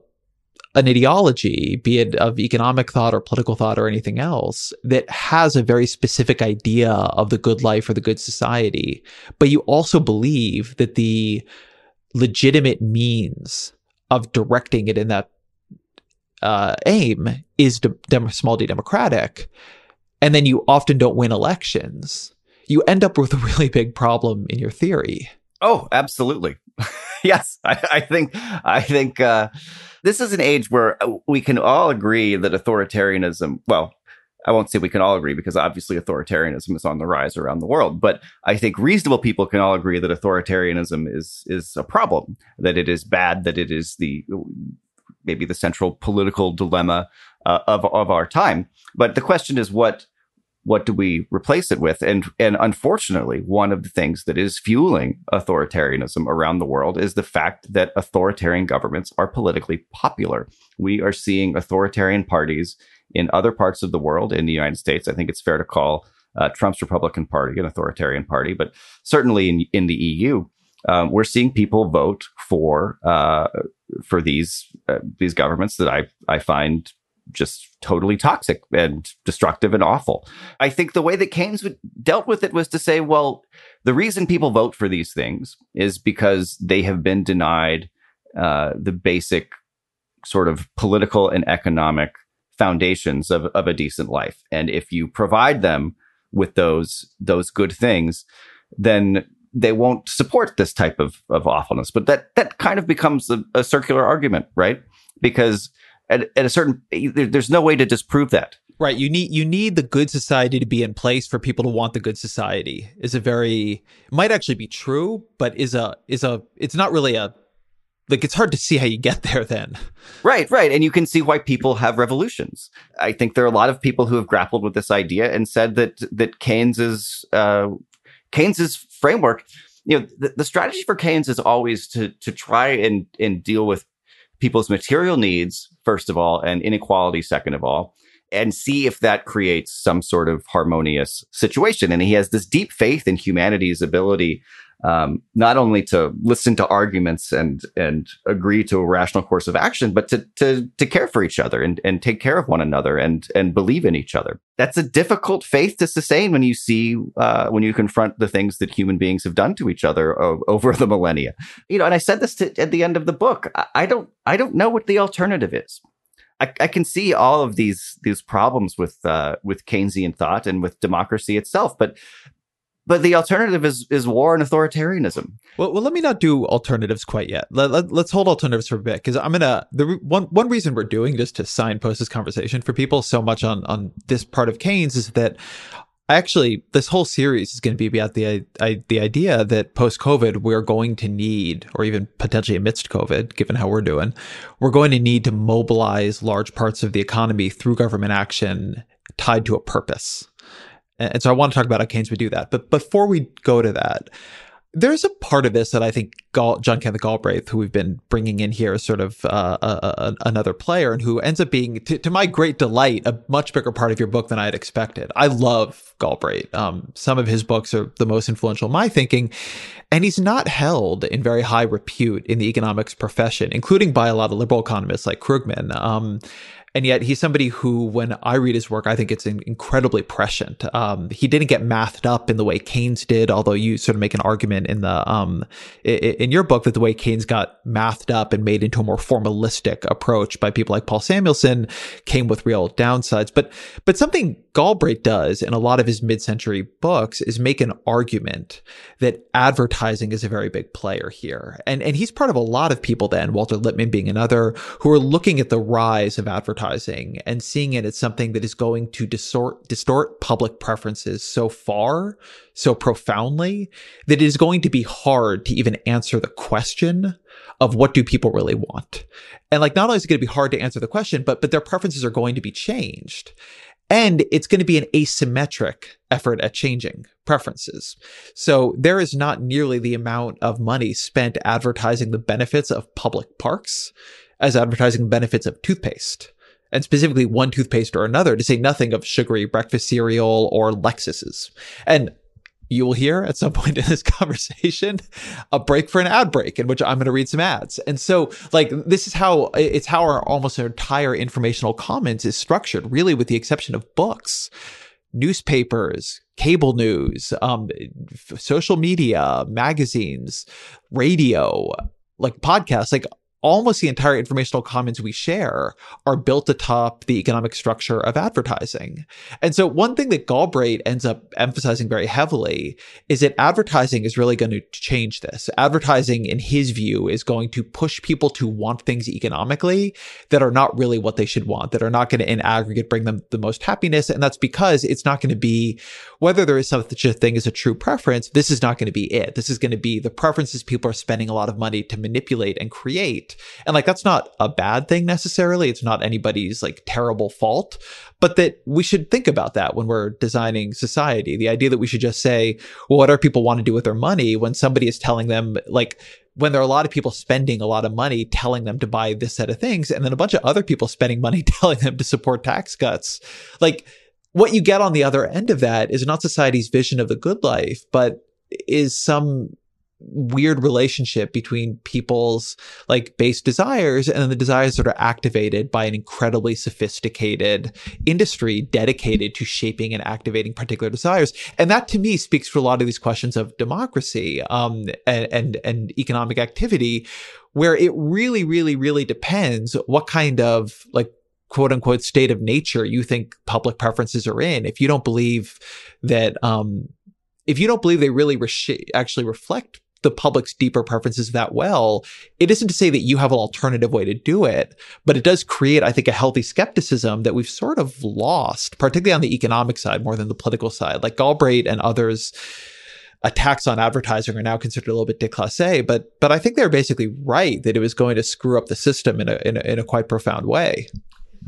an ideology, be it of economic thought or political thought or anything else, that has a very specific idea of the good life or the good society, but you also believe that the legitimate means of directing it in that uh, aim is de- dem- small d democratic, and then you often don't win elections, you end up with a really big problem in your theory. Oh, absolutely. (laughs) yes, I, I, think I think uh, this is an age where uh, we can all agree that authoritarianism. Well, I won't say we can all agree because obviously authoritarianism is on the rise around the world. But I think reasonable people can all agree that authoritarianism is is a problem, that it is bad, that it is the maybe the central political dilemma uh, of of our time. But the question is what what do we replace it with? And and unfortunately, one of the things that is fueling authoritarianism around the world is the fact that authoritarian governments are politically popular. We are seeing authoritarian parties in other parts of the world. In the United States, I think it's fair to call uh, Trump's Republican Party an authoritarian party, but certainly in in the EU, um, we're seeing people vote for uh, for these uh, these governments that I I find just totally toxic and destructive and awful. I think the way that Keynes dealt with it was to say, well, the reason people vote for these things is because they have been denied uh, the basic sort of political and economic foundations of, of a decent life. And if you provide them with those those good things, then they won't support this type of, of awfulness. But that that kind of becomes a, a circular argument, right? Because at, at a certain there's no way to disprove that. Right. You need you need the good society to be in place for people to want the good society is a very might actually be true but is a is a it's not really a like it's hard to see how you get there then. Right right. And you can see why people have revolutions. I think there are a lot of people who have grappled with this idea and said that that keynes's uh keynes's framework you know, the, the strategy for Keynes is always to to try and and deal with people's material needs first of all, and inequality second of all, and see if that creates some sort of harmonious situation. And he has this deep faith in humanity's ability um, not only to listen to arguments and and agree to a rational course of action, but to to to care for each other and and take care of one another and and believe in each other. That's a difficult faith to sustain when you see uh, when you confront the things that human beings have done to each other o- over the millennia. You know, and I said this to, at the end of the book. I, I don't I don't know what the alternative is. I, I, can see all of these these problems with uh, with Keynesian thought and with democracy itself, but but the alternative is is war and authoritarianism. Well, well, let me not do alternatives quite yet. Let, let, us hold alternatives for a bit because I'm gonna the one one reason we're doing just to signpost this conversation for people so much on on this part of Keynes is that actually this whole series is going to be about the I, the idea that post COVID we're going to need, or even potentially amidst COVID, given how we're doing, we're going to need to mobilize large parts of the economy through government action tied to a purpose. And so I want to talk about how Keynes would do that. But before we go to that, there's a part of this that I think Gal- John Kenneth Galbraith, who we've been bringing in here, is sort of uh, a, a, another player, and who ends up being, to, to, my great delight, a much bigger part of your book than I had expected. I love Galbraith. Um, some of his books are the most influential in my thinking, and he's not held in very high repute in the economics profession, including by a lot of liberal economists like Krugman. Um, and yet he's somebody who, when I read his work, I think it's incredibly prescient. Um, he didn't get mathed up in the way Keynes did, although you sort of make an argument in the um, in your book that the way Keynes got mathed up and made into a more formalistic approach by people like Paul Samuelson came with real downsides. But but something Galbraith does in a lot of his mid-century books is make an argument that advertising is a very big player here, and and he's part of a lot of people. Then Walter Lippmann being another who are looking at the rise of advertising advertising and seeing it as something that is going to distort, distort public preferences so far, so profoundly, that it is going to be hard to even answer the question of what do people really want. And like, not only is it going to be hard to answer the question, but, but their preferences are going to be changed. And it's going to be an asymmetric effort at changing preferences. So there is not nearly the amount of money spent advertising the benefits of public parks as advertising benefits of toothpaste and specifically one toothpaste or another, to say nothing of sugary breakfast cereal or Lexuses. And you will hear at some (laughs) point in this conversation a break for an ad break in which I'm going to read some ads. And so, like, this is how it's how our almost our entire informational commons is structured, really, with the exception of books, newspapers, cable news, um, social media, magazines, radio, like podcasts, like almost the entire informational commons we share are built atop the economic structure of advertising. And so one thing that Galbraith ends up emphasizing very heavily is that advertising is really going to change this. Advertising, in his view, is going to push people to want things economically that are not really what they should want, that are not going to in aggregate bring them the most happiness. And that's because it's not going to be whether there is such a thing as a true preference, this is not going to be it. This is going to be the preferences people are spending a lot of money to manipulate and create and like, that's not a bad thing necessarily. It's not anybody's like terrible fault, but that we should think about that when we're designing society. The idea that we should just say, well, what do people want to do with their money when somebody is telling them like, when there are a lot of people spending a lot of money telling them to buy this set of things, and then a bunch of other people spending money (laughs) telling them to support tax cuts. Like, what you get on the other end of that is not society's vision of the good life, but is some weird relationship between people's like base desires and then the desires that are activated by an incredibly sophisticated industry dedicated to shaping and activating particular desires. And that to me speaks to a lot of these questions of democracy um, and, and and economic activity where it really really really depends what kind of like quote unquote state of nature you think public preferences are in. If you don't believe that um if you don't believe they really re- actually reflect the public's deeper preferences that well, it isn't to say that you have an alternative way to do it, but it does create, I think, a healthy skepticism that we've sort of lost, particularly on the economic side more than the political side. Like Galbraith and others attacks on advertising are now considered a little bit déclassé, but but I think they're basically right that it was going to screw up the system in a, in a, in a quite profound way.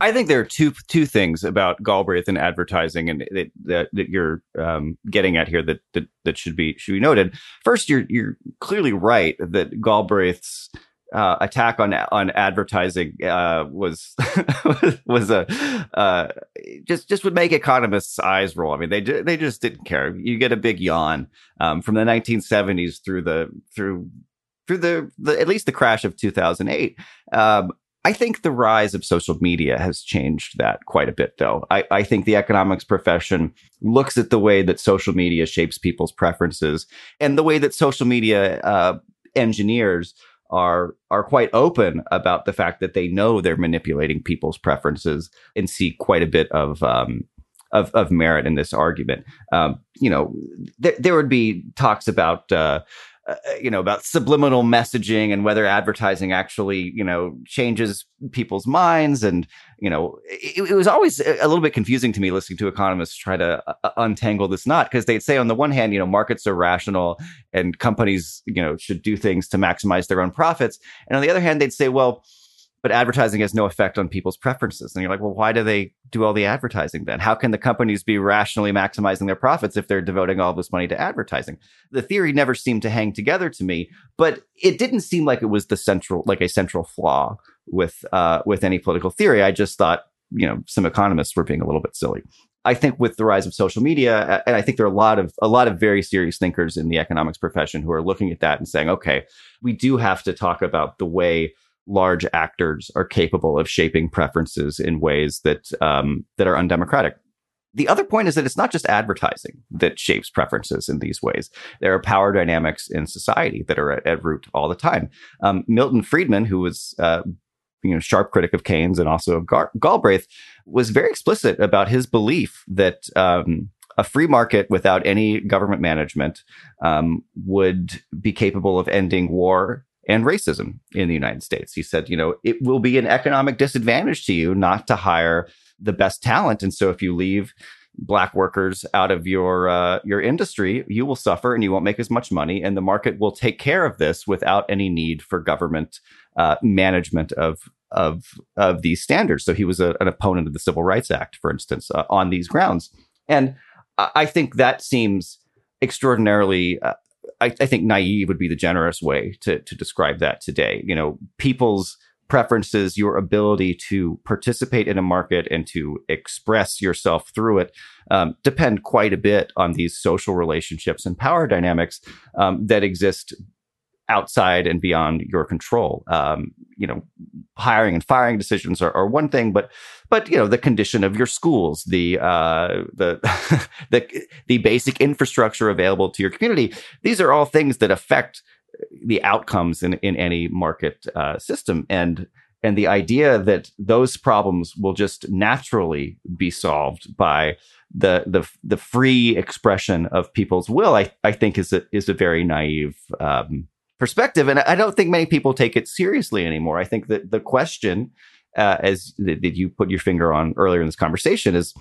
I think there are two two things about Galbraith and advertising, and that that, that you're um, getting at here that, that that should be should be noted. First, you're you're clearly right that Galbraith's uh, attack on on advertising uh, was (laughs) was a uh, just just would make economists' eyes roll. I mean, they they just didn't care. You get a big yawn um, from the 1970s through the through through the, the at least the crash of 2008. Um, I think the rise of social media has changed that quite a bit, though. I, I, think the economics profession looks at the way that social media shapes people's preferences and the way that social media uh, engineers are are quite open about the fact that they know they're manipulating people's preferences and see quite a bit of um, of, of merit in this argument. Um, you know, th- there would be talks about uh, uh, you know about subliminal messaging and whether advertising actually you know changes people's minds and you know it, it was always a little bit confusing to me listening to economists try to uh, untangle this knot because they'd say on the one hand you know markets are rational and companies you know should do things to maximize their own profits. And on the other hand they'd say well but advertising has no effect on people's preferences. And you're like, well, why do they do all the advertising then? How can the companies be rationally maximizing their profits if they're devoting all this money to advertising? The theory never seemed to hang together to me, but it didn't seem like it was the central, like a central flaw with, uh, with any political theory. I just thought, you know, some economists were being a little bit silly. I think with the rise of social media, and I think there are a lot of a lot of very serious thinkers in the economics profession who are looking at that and saying, okay, we do have to talk about the way large actors are capable of shaping preferences in ways that um, that are undemocratic. The other point is that it's not just advertising that shapes preferences in these ways. There are power dynamics in society that are at, at root all the time. Um, Milton Friedman, who was uh, you know sharp critic of Keynes and also of Gar- Galbraith, was very explicit about his belief that um, a free market without any government management um, would be capable of ending war and racism in the United States. He said, you know, it will be an economic disadvantage to you not to hire the best talent. And so if you leave black workers out of your uh, your industry, you will suffer and you won't make as much money. And the market will take care of this without any need for government uh, management of of of these standards. So he was a, an opponent of the Civil Rights Act, for instance, uh, on these grounds. And I think that seems extraordinarily uh, I, I, think naive would be the generous way to to describe that today. You know, people's preferences, your ability to participate in a market and to express yourself through it um, depend quite a bit on these social relationships and power dynamics um, that exist outside and beyond your control. Um, you know, hiring and firing decisions are, are, one thing, but but you know the condition of your schools, the uh, the (laughs) the the basic infrastructure available to your community. These are all things that affect the outcomes in in any market uh, system and. And the idea that those problems will just naturally be solved by the the the free expression of people's will, I, I think is a is a very naive um, perspective. And I don't think many people take it seriously anymore. I think that the question, uh, as that you put your finger on earlier in this conversation, is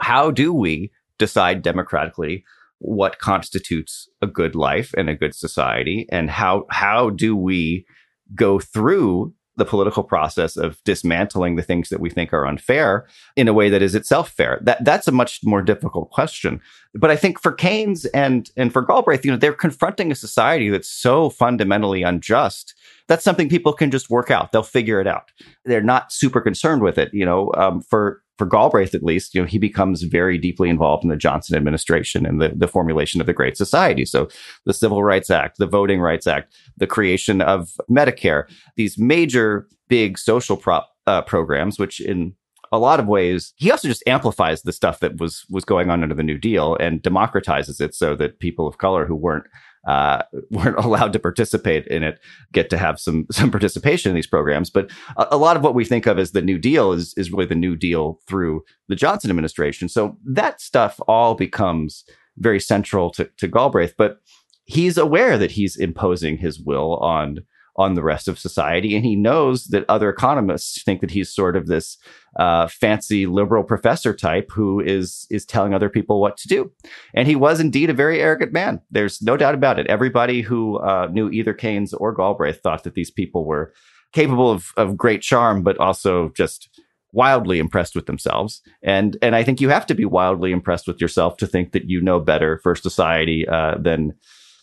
how do we decide democratically what constitutes a good life and a good society, and how how do we go through the political process of dismantling the things that we think are unfair in a way that is itself fair. That that's a much more difficult question. But I think for Keynes and and for Galbraith, you know, they're confronting a society that's so fundamentally unjust. That's something people can just work out. They'll figure it out. They're not super concerned with it. You know, um, for for Galbraith at least, you know, he becomes very deeply involved in the Johnson administration and the, the formulation of the Great Society. So the Civil Rights Act, the Voting Rights Act, the creation of Medicare, these major big social prop, uh, programs, which in a lot of ways, he also just amplifies the stuff that was was going on under the New Deal and democratizes it so that people of color who weren't uh, (laughs) weren't allowed to participate in it get to have some some participation in these programs. But a, a, lot of what we think of as the New Deal is is really the New Deal through the Johnson administration. So that stuff all becomes very central to, to Galbraith. But he's aware that he's imposing his will on on the rest of society. And he knows that other economists think that he's sort of this uh, fancy liberal professor type who is is telling other people what to do. And he was indeed a very arrogant man. There's no doubt about it. Everybody who uh, knew either Keynes or Galbraith thought that these people were capable of, of great charm, but also just wildly impressed with themselves. And and I think you have to be wildly impressed with yourself to think that you know better for society uh, than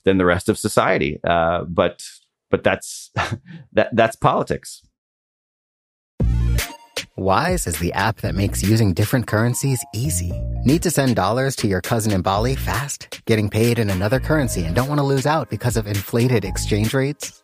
than the rest of society. Uh, but but that's (laughs) that that's politics. Wise is the app that makes using different currencies easy. Need to send dollars to your cousin in Bali fast? Getting paid in another currency and don't want to lose out because of inflated exchange rates?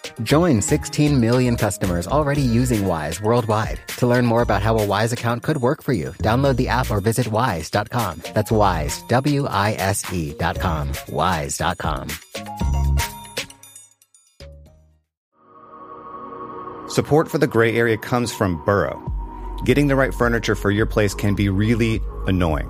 Join 16 million customers already using Wise worldwide. To learn more about how a Wise account could work for you, download the app or visit wise.com. That's wise, W I S E.com. Wise.com. Support for the gray area comes from Burrow. Getting the right furniture for your place can be really annoying.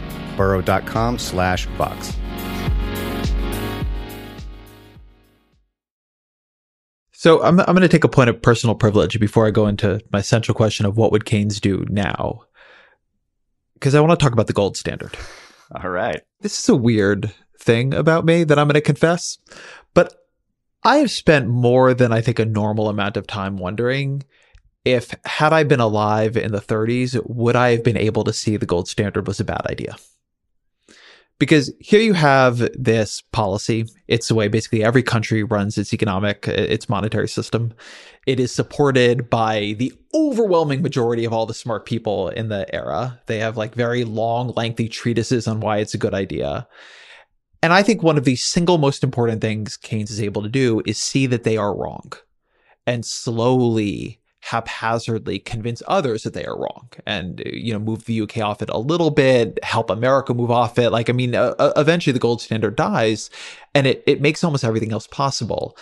burrow.com slash Vox. So I'm, I'm going to take a point of personal privilege before I go into my central question of what would Keynes do now? Because I want to talk about the gold standard. All right. This is a weird thing about me that I'm going to confess, but I have spent more than I think a normal amount of time wondering if had I been alive in the 30s, would I have been able to see the gold standard was a bad idea? Because here you have this policy. It's the way basically every country runs its economic, uh, its monetary system. It is supported by the overwhelming majority of all the smart people in the era. They have like very long, lengthy treatises on why it's a good idea. And I think one of the single most important things Keynes is able to do is see that they are wrong and slowly haphazardly convince others that they are wrong and you know move the UK off it a little bit help America move off it. Like I mean uh, uh, eventually the gold standard dies and it it makes almost everything else possible.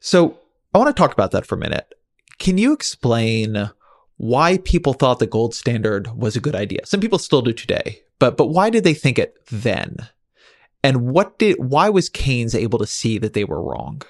So I want to talk about that for a minute. Can you explain why people thought the gold standard was a good idea? Some people still do today but but why did they think it then? And what did why was Keynes able to see that they were wrong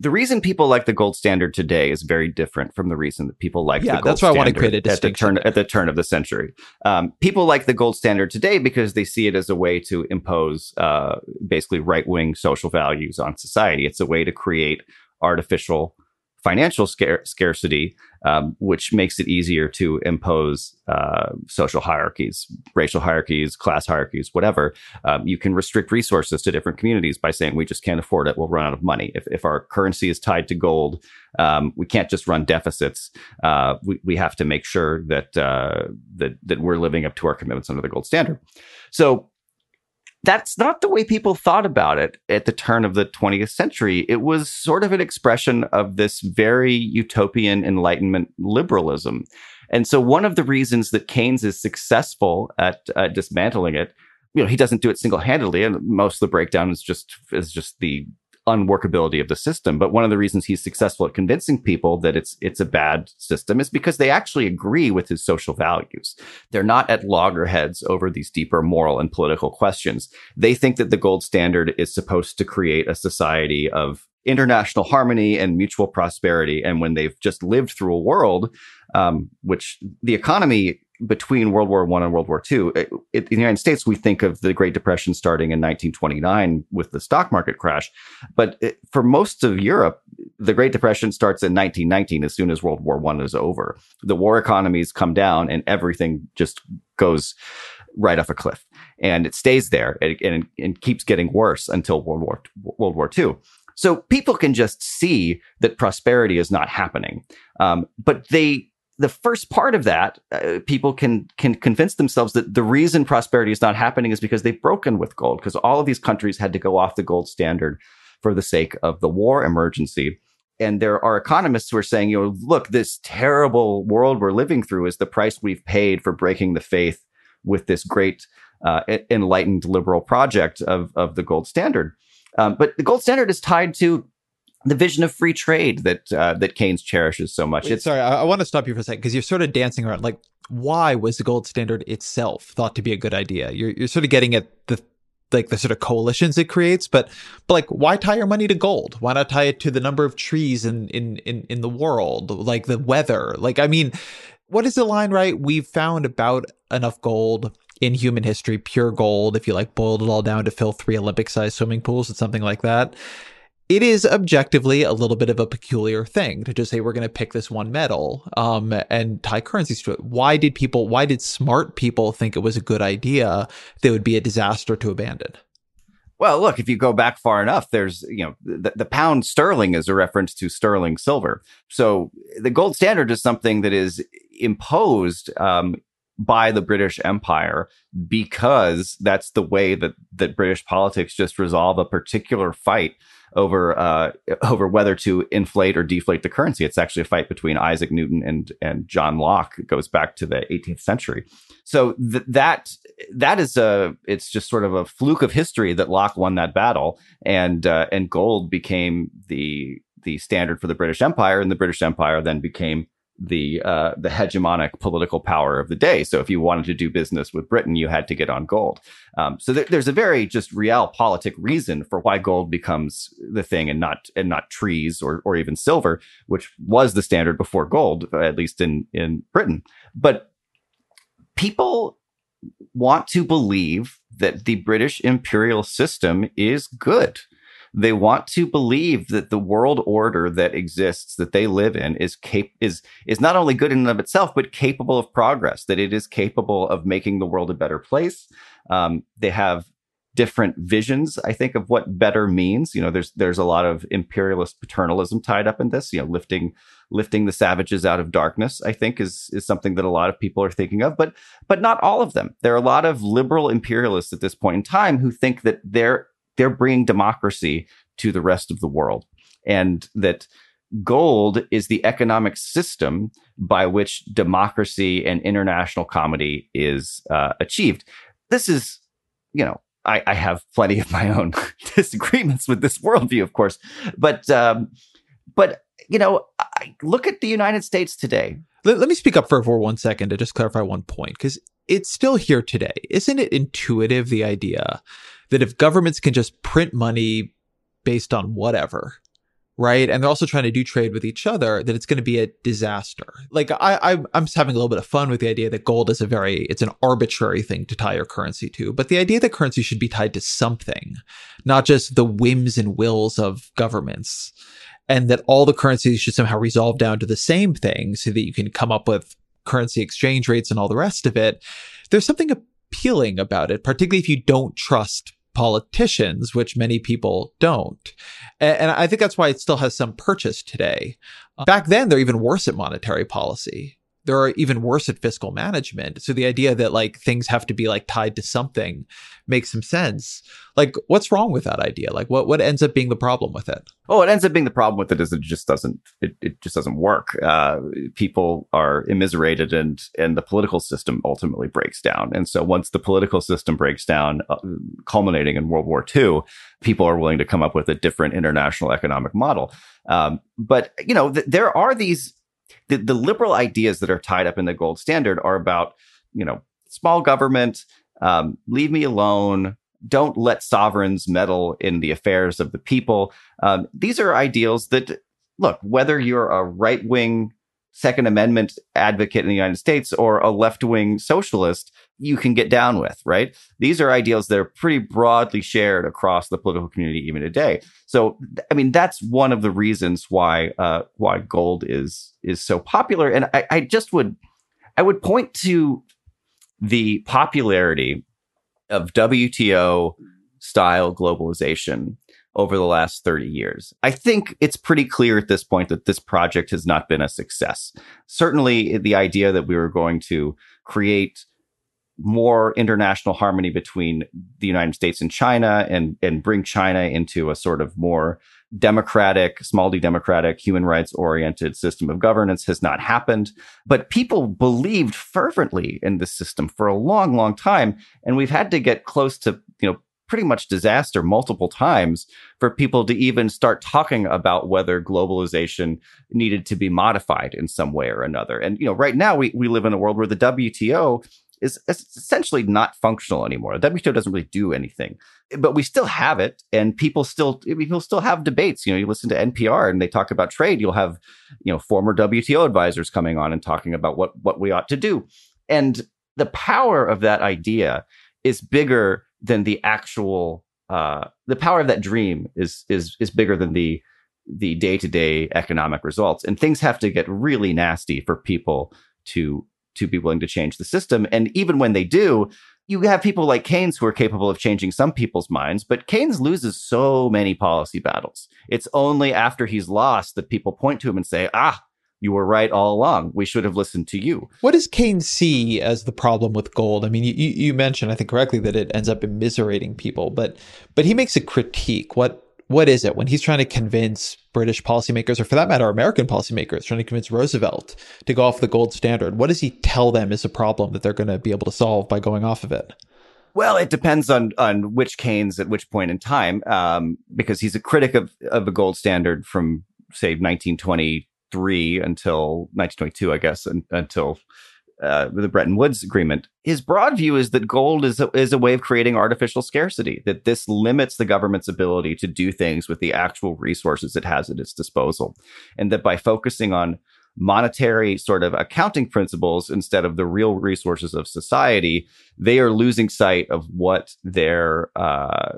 the reason people like the gold standard today is very different from the reason that people like yeah, the gold that's why I want to create a at the turn at the turn of the century. Um, people like the gold standard today because they see it as a way to impose uh, basically right wing social values on society. It's a way to create artificial financial scare- scarcity, um, which makes it easier to impose uh, social hierarchies, racial hierarchies, class hierarchies, whatever. Um, you can restrict resources to different communities by saying we just can't afford it. We'll run out of money. If, if our currency is tied to gold, um, we can't just run deficits. Uh, we, we have to make sure that uh, that that we're living up to our commitments under the gold standard. So that's not the way people thought about it at the turn of the 20th century. It was sort of an expression of this very utopian Enlightenment liberalism. And so, one of the reasons that Keynes is successful at uh, dismantling it, you know, he doesn't do it single handedly, and most of the breakdown is just is just the unworkability of the system. But one of the reasons he's successful at convincing people that it's it's a bad system is because they actually agree with his social values. They're not at loggerheads over these deeper moral and political questions. They think that the gold standard is supposed to create a society of international harmony and mutual prosperity. And when they've just lived through a world, um, which the economy between World War One and World War Two. In the United States, we think of the Great Depression starting in 1929 with the stock market crash, but it, for most of Europe, the Great Depression starts in 1919. As soon as World War One is over, the war economies come down, and everything just goes right off a cliff, and it stays there and, and, keeps getting worse until World War World War Two. So people can just see that prosperity is not happening, um, but they the first part of that, uh, people can can convince themselves that the reason prosperity is not happening is because they've broken with gold, because all of these countries had to go off the gold standard for the sake of the war emergency. And there are economists who are saying, you know, look, this terrible world we're living through is the price we've paid for breaking the faith with this great uh, enlightened liberal project of of the gold standard. Um, but the gold standard is tied to the vision of free trade that uh, that Keynes cherishes so much. Wait, sorry, I, I, want to stop you for a second because you're sort of dancing around. Like, why was the gold standard itself thought to be a good idea? You're you're sort of getting at the like the sort of coalitions it creates, but but like, why tie your money to gold? Why not tie it to the number of trees in in in in the world, like the weather? Like, I mean, what is the line? Right, we've found about enough gold in human history, pure gold. If you like boiled it all down to fill three Olympic-sized swimming pools, it's something like that it is objectively a little bit of a peculiar thing to just say we're going to pick this one metal um, and tie currencies to it. Why did people? Why did smart people think it was a good idea? That would be a disaster to abandon. Well, look, if you go back far enough, there's, you know, the, the, pound sterling is a reference to sterling silver. So the gold standard is something that is imposed um, by the British Empire because that's the way that, that British politics just resolve a particular fight over uh, over whether to inflate or deflate the currency. It's actually a fight between Isaac Newton and and John Locke. It goes back to the 18th century. So th- that that is a it's just sort of a fluke of history that Locke won that battle, and uh, and gold became the the standard for the British Empire, and the British Empire then became the uh, the hegemonic political power of the day. So if you wanted to do business with Britain, you had to get on gold. Um, so th- there's a very just realpolitik reason for why gold becomes the thing and not and not trees or or even silver, which was the standard before gold, at least in in Britain. But people want to believe that the British imperial system is good they want to believe that the world order that exists that they live in is cap- is is not only good in and of itself but capable of progress that it is capable of making the world a better place. Um, they have different visions i think of what better means. You know there's there's a lot of imperialist paternalism tied up in this. You know lifting lifting the savages out of darkness i think is is something that a lot of people are thinking of but but not all of them. There are a lot of liberal imperialists at this point in time who think that they're they're bringing democracy to the rest of the world and that gold is the economic system by which democracy and international comity is uh, achieved. This is, you know, I, I, have plenty of my own (laughs) disagreements with this worldview, of course, but um, but you know, I look at the United States today. Let, let me speak up for, for one second to just clarify one point because it's still here today. Isn't it intuitive the idea that if governments can just print money based on whatever, right? And they're also trying to do trade with each other, that it's going to be a disaster. Like I, I, I'm just having a little bit of fun with the idea that gold is a very, it's an arbitrary thing to tie your currency to. But the idea that currency should be tied to something, not just the whims and wills of governments, and that all the currencies should somehow resolve down to the same thing, so that you can come up with currency exchange rates and all the rest of it. There's something appealing about it, particularly if you don't trust politicians, which many people don't. And, I think that's why it still has some purchase today. Uh, back then, they're even worse at monetary policy they're even worse at fiscal management. So the idea that like things have to be like tied to something makes some sense. Like, what's wrong with that idea? Like, what what ends up being the problem with it? Oh, it ends up being the problem with it is it just doesn't it, it just doesn't work. Uh, people are immiserated, and and the political system ultimately breaks down. And so once the political system breaks down, uh, culminating in World War II, people are willing to come up with a different international economic model. Um, but you know, th- there are these the, the liberal ideas that are tied up in the gold standard are about, you know, small government, um, leave me alone, don't let sovereigns meddle in the affairs of the people. Um, these are ideals that, look, whether you're a right wing Second Amendment advocate in the United States or a left wing socialist you can get down with, right? These are ideals that are pretty broadly shared across the political community even today. So, I mean, that's one of the reasons why uh, why gold is is so popular. And I, I just would I would point to the popularity of WTO style globalization over the last 30 years. I think it's pretty clear at this point that this project has not been a success. Certainly, the idea that we were going to create more international harmony between the United States and China and, and bring China into a sort of more democratic, small d democratic, human rights oriented system of governance has not happened. But people believed fervently in this system for a long, long time. And we've had to get close to, you know, pretty much disaster multiple times for people to even start talking about whether globalization needed to be modified in some way or another. And, you know, right now we, we live in a world where the WTO is essentially not functional anymore. WTO doesn't really do anything, but we still have it, and people still people still have debates. You know, you listen to NPR and they talk about trade. You'll have you know former WTO advisors coming on and talking about what what we ought to do, and the power of that idea is bigger than the actual uh, the power of that dream is is is bigger than the the day to day economic results, and things have to get really nasty for people to to be willing to change the system. And even when they do, you have people like Keynes who are capable of changing some people's minds, but Keynes loses so many policy battles. It's only after he's lost that people point to him and say, ah, you were right all along. We should have listened to you. What does Keynes see as the problem with gold? I mean, you, you mentioned, I think correctly, that it ends up immiserating people, but but he makes a critique. What what is it when he's trying to convince British policymakers, or for that matter, American policymakers, trying to convince Roosevelt to go off the gold standard? What does he tell them is a problem that they're going to be able to solve by going off of it? Well, it depends on on which Keynes at which point in time, um, because he's a critic of of the gold standard from say 1923 until 1922, I guess, and, until uh, the Bretton Woods Agreement. His broad view is that gold is a, is a way of creating artificial scarcity, that this limits the government's ability to do things with the actual resources it has at its disposal. And that by focusing on monetary sort of accounting principles instead of the real resources of society, they are losing sight of what their uh,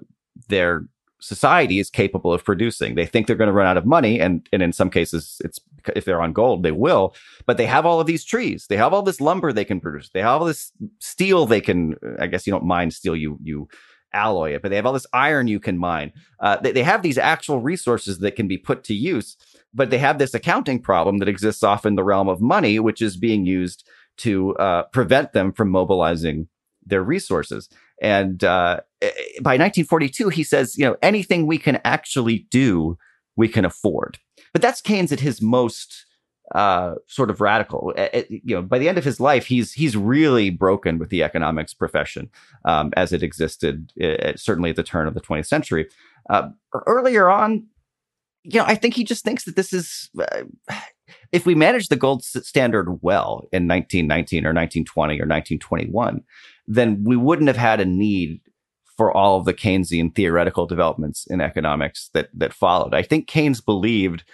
their society is capable of producing. They think they're going to run out of money, and and in some cases, it's if they're on gold, they will. But they have all of these trees. They have all this lumber they can produce. They have all this steel they can. I guess you don't mine steel. You you alloy it, but they have all this iron you can mine. Uh, they, they have these actual resources that can be put to use, but they have this accounting problem that exists off in the realm of money, which is being used to uh, prevent them from mobilizing their resources. And uh, eh, eh, by 1942, he says, you know, anything we can actually do, we can afford. But that's Keynes at his most uh, sort of radical. Uh, you know, by the end of his life, he's he's really broken with the economics profession um, as it existed, uh, certainly at the turn of the 20th century. Uh, earlier on, you know, I think he just thinks that this is. if we manage the gold standard well in 1919 or 1920 or 1921, then we wouldn't have had a need for all of the Keynesian theoretical developments in economics that that followed. I think Keynes believed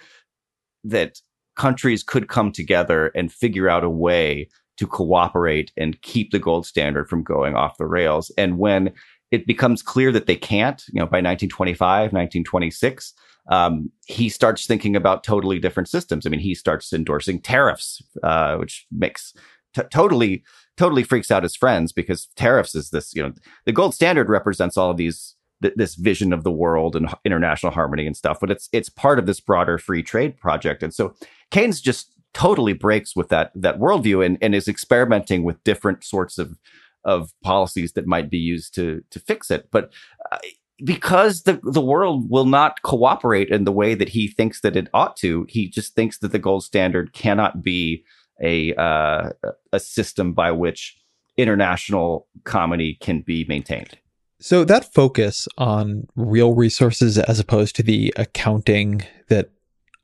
that countries could come together and figure out a way to cooperate and keep the gold standard from going off the rails. And when it becomes clear that they can't, you know, by 1925, 1926, um, he starts thinking about totally different systems. I mean, he starts endorsing tariffs, uh, which makes t- totally totally freaks out his friends because tariffs is this, you know, the gold standard represents all of these th- this vision of the world and international harmony and stuff, but it's it's part of this broader free trade project. And so Keynes just totally breaks with that that worldview and, and is experimenting with different sorts of of policies that might be used to to fix it. But uh, because the the world will not cooperate in the way that he thinks that it ought to, he just thinks that the gold standard cannot be a uh, a system by which international comity can be maintained. So that focus on real resources as opposed to the accounting that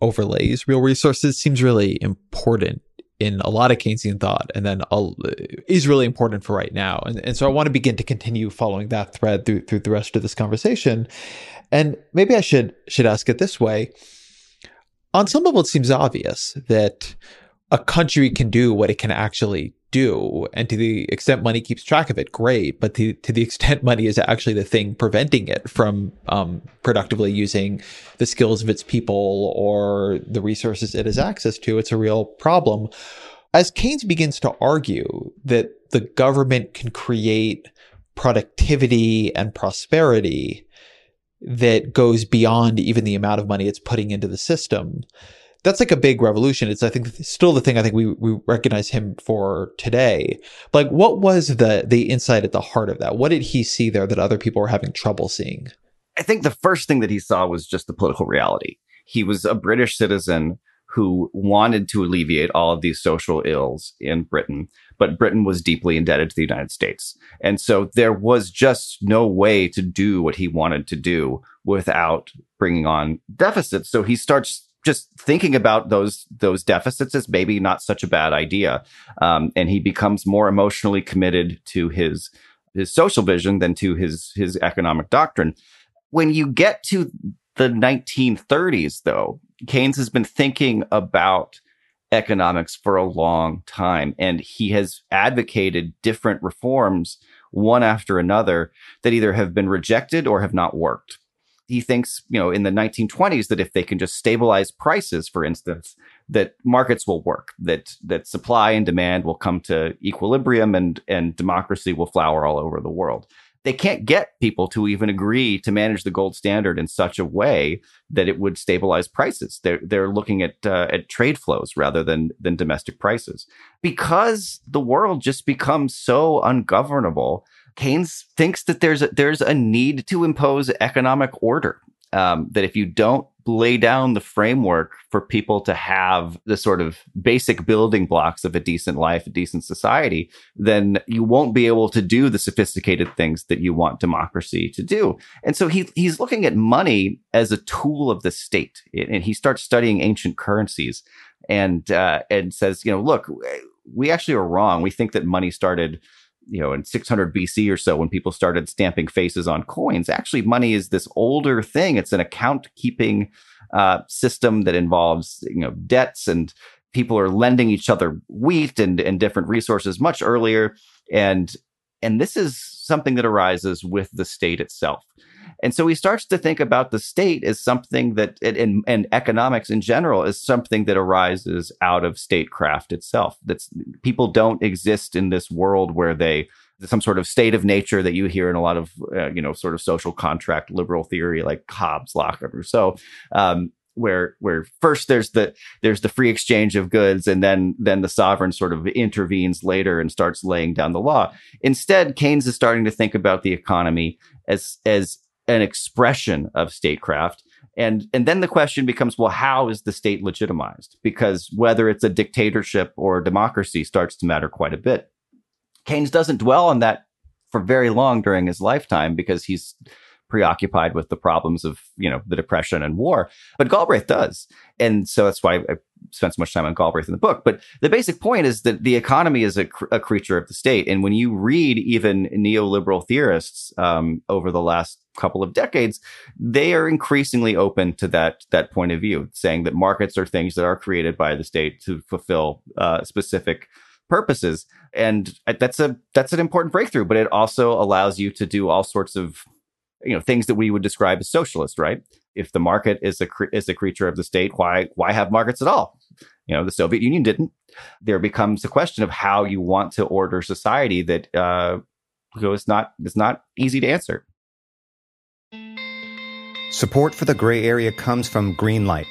overlays real resources seems really important in a lot of Keynesian thought, and then is really important for right now. And, and so I want to begin to continue following that thread through through the rest of this conversation. And maybe I should should ask it this way. On some level, it seems obvious that a country can do what it can actually do. And to the extent money keeps track of it, great. But to, to the (laughs) extent money is actually the thing preventing it from um, productively using the skills of its people or the resources it has access to, it's a real problem. As Keynes begins to argue that the government can create productivity and prosperity that goes beyond even the amount of money it's putting into the system, that's like a big revolution. It's I think still the thing I think we we recognize him for today. Like, what was the the insight at the heart of that? What did he see there that other people were having trouble seeing? I think the first thing that he saw was just the political reality. He was a British citizen who wanted to alleviate all of these social ills in Britain, but Britain was deeply indebted to the United States. And so there was just no way to do what he wanted to do without bringing on deficits. So he starts just thinking about those those deficits is maybe not such a bad idea, um, and he becomes more emotionally committed to his his social vision than to his his economic doctrine. When you get to the 1930s, though, Keynes has been thinking about economics for a long time, and he has advocated different reforms one after another that either have been rejected or have not worked he thinks, you know, in the 1920s that if they can just stabilize prices, for instance, that markets will work, that that supply and demand will come to equilibrium and and democracy will flower all over the world. They can't get people to even agree to manage the gold standard in such a way that it would stabilize prices. They're they're looking at uh, at trade flows rather than than domestic prices because the world just becomes so ungovernable Keynes thinks that there's a, there's a need to impose economic order. Um, that if you don't lay down the framework for people to have the sort of basic building blocks of a decent life, a decent society, then you won't be able to do the sophisticated things that you want democracy to do. And so he he's looking at money as a tool of the state, and he starts studying ancient currencies, and uh, and says, you know, look, we actually are wrong. We think that money started you know, in 600 BC or so, when people started stamping faces on coins, actually money is this older thing. It's an account keeping uh, system that involves, you know, debts and people are lending each other wheat and, and different resources much earlier. And, and this is something that arises with the state itself. And so he starts to think about the state as something that, and, and economics in general, is something that arises out of statecraft itself. That's people don't exist in this world where they some sort of state of nature that you hear in a lot of uh, you know sort of social contract liberal theory like Hobbes, Locke, or Rousseau. Um, where where first there's the there's the free exchange of goods and then then the sovereign sort of intervenes later and starts laying down the law instead keynes is starting to think about the economy as as an expression of statecraft. And, and then the question becomes, well, how is the state legitimized? Because whether it's a dictatorship or a democracy starts to matter quite a bit. Keynes doesn't dwell on that for very long during his lifetime because he's preoccupied with the problems of you know the depression and war but galbraith does. And so that's why i spent so much time on galbraith in the book. But the basic point is that the economy is a, cr- a creature of the state. And when you read even neoliberal theorists um, over the last couple of decades they are increasingly open to that that point of view saying that markets are things that are created by the state to fulfill uh, specific purposes. And that's a that's an important breakthrough but it also allows you to do all sorts of you know things that we would describe as socialist right? If the market is a is a creature of the state why why have markets at all? You know the soviet union didn't. There becomes a question of how you want to order society that uh so it's not it's not easy to answer. Support for the gray area comes from greenlight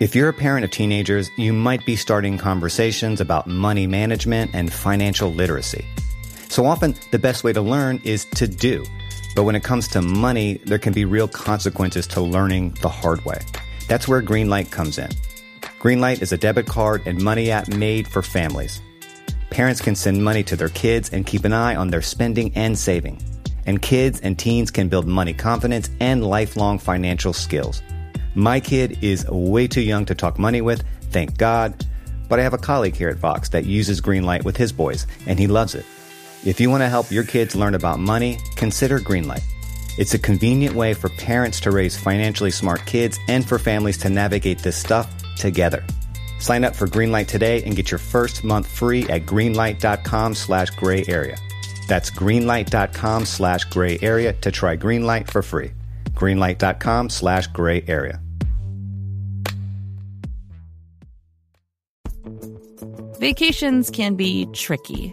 if you're a parent of teenagers you might be starting conversations about money management and financial literacy. So often the best way to learn is to do but when it comes to money, there can be real consequences to learning the hard way. That's where Greenlight comes in. Greenlight is a debit card and money app made for families. Parents can send money to their kids and keep an eye on their spending and saving. And kids and teens can build money confidence and lifelong financial skills. My kid is way too young to talk money with, thank God. But I have a colleague here at Vox that uses Greenlight with his boys, and he loves it. If you want to help your kids learn about money, consider Greenlight. It's a convenient way for parents to raise financially smart kids and for families to navigate this stuff together. Sign up for Greenlight today and get your first month free at greenlight.com slash gray area. That's greenlight.com slash gray area to try Greenlight for free. Greenlight.com slash gray area. Vacations can be tricky.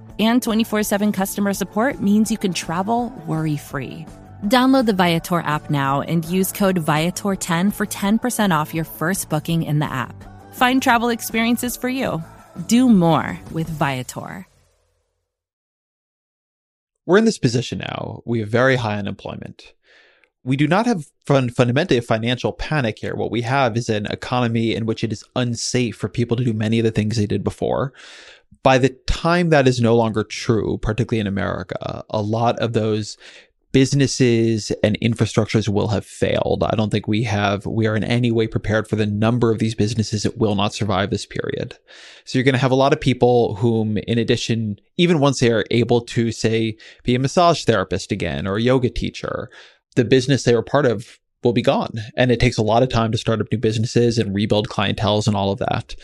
And 24 7 customer support means you can travel worry free. Download the Viator app now and use code Viator10 for 10% off your first booking in the app. Find travel experiences for you. Do more with Viator. We're in this position now. We have very high unemployment. We do not have fun, fundamentally a financial panic here. What we have is an economy in which it is unsafe for people to do many of the things they did before. By the time that is no longer true, particularly in America, a lot of those businesses and infrastructures will have failed. I don't think we have, we are in any way prepared for the number of these businesses that will not survive this period. So you're going to have a lot of people whom, in addition, even once they are able to say, be a massage therapist again or a yoga teacher, the business they were part of will be gone. And it takes a lot of time to start up new businesses and rebuild clientels and all of that.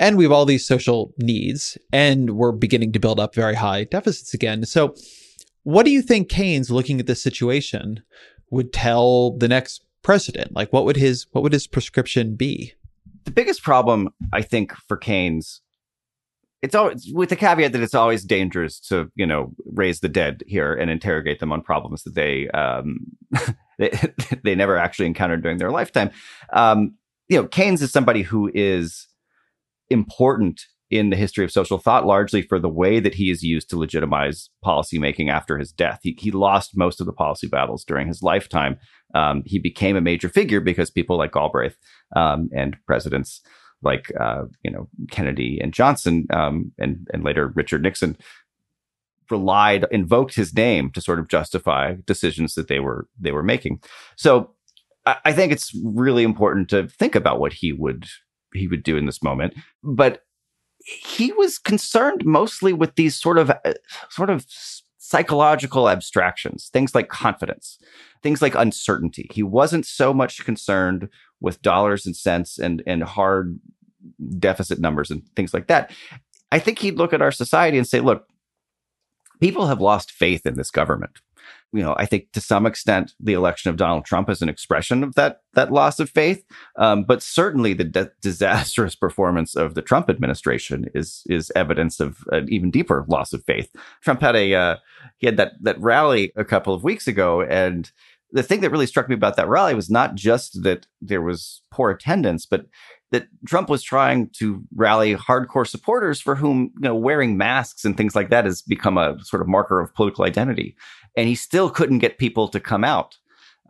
And we have all these social needs and we're beginning to build up very high deficits again. So what do you think Keynes, looking at this situation, would tell the next president? Like, what would his what would his prescription be? The biggest problem, I think, for Keynes, it's always with the caveat that it's always dangerous to you know raise the dead here and interrogate them on problems that they um, (laughs) they, (laughs) they never actually encountered during their lifetime. Um, you know, Keynes is somebody who is important in the history of social thought, largely for the way that he is used to legitimize policymaking after his death. He, he lost most of the policy battles during his lifetime. Um, he became a major figure because people like Galbraith um, and presidents like uh, you know Kennedy and Johnson um, and and later Richard Nixon relied invoked his name to sort of justify decisions that they were they were making. So I, I think it's really important to think about what he would he would do in this moment, but he was concerned mostly with these sort of uh, sort of psychological abstractions, things like confidence, things like uncertainty. He wasn't so much concerned with dollars and cents and and hard deficit numbers and things like that. I think he'd look at our society and say, look, people have lost faith in this government you know, I think to some extent the election of Donald Trump is an expression of that that loss of faith. Um, but certainly the de- disastrous performance of the Trump administration is is evidence of an even deeper loss of faith. Trump had a uh, he had that that rally a couple of weeks ago, and the thing that really struck me about that rally was not just that there was poor attendance, but that Trump was trying to rally hardcore supporters for whom you know wearing masks and things like that has become a sort of marker of political identity and he still couldn't get people to come out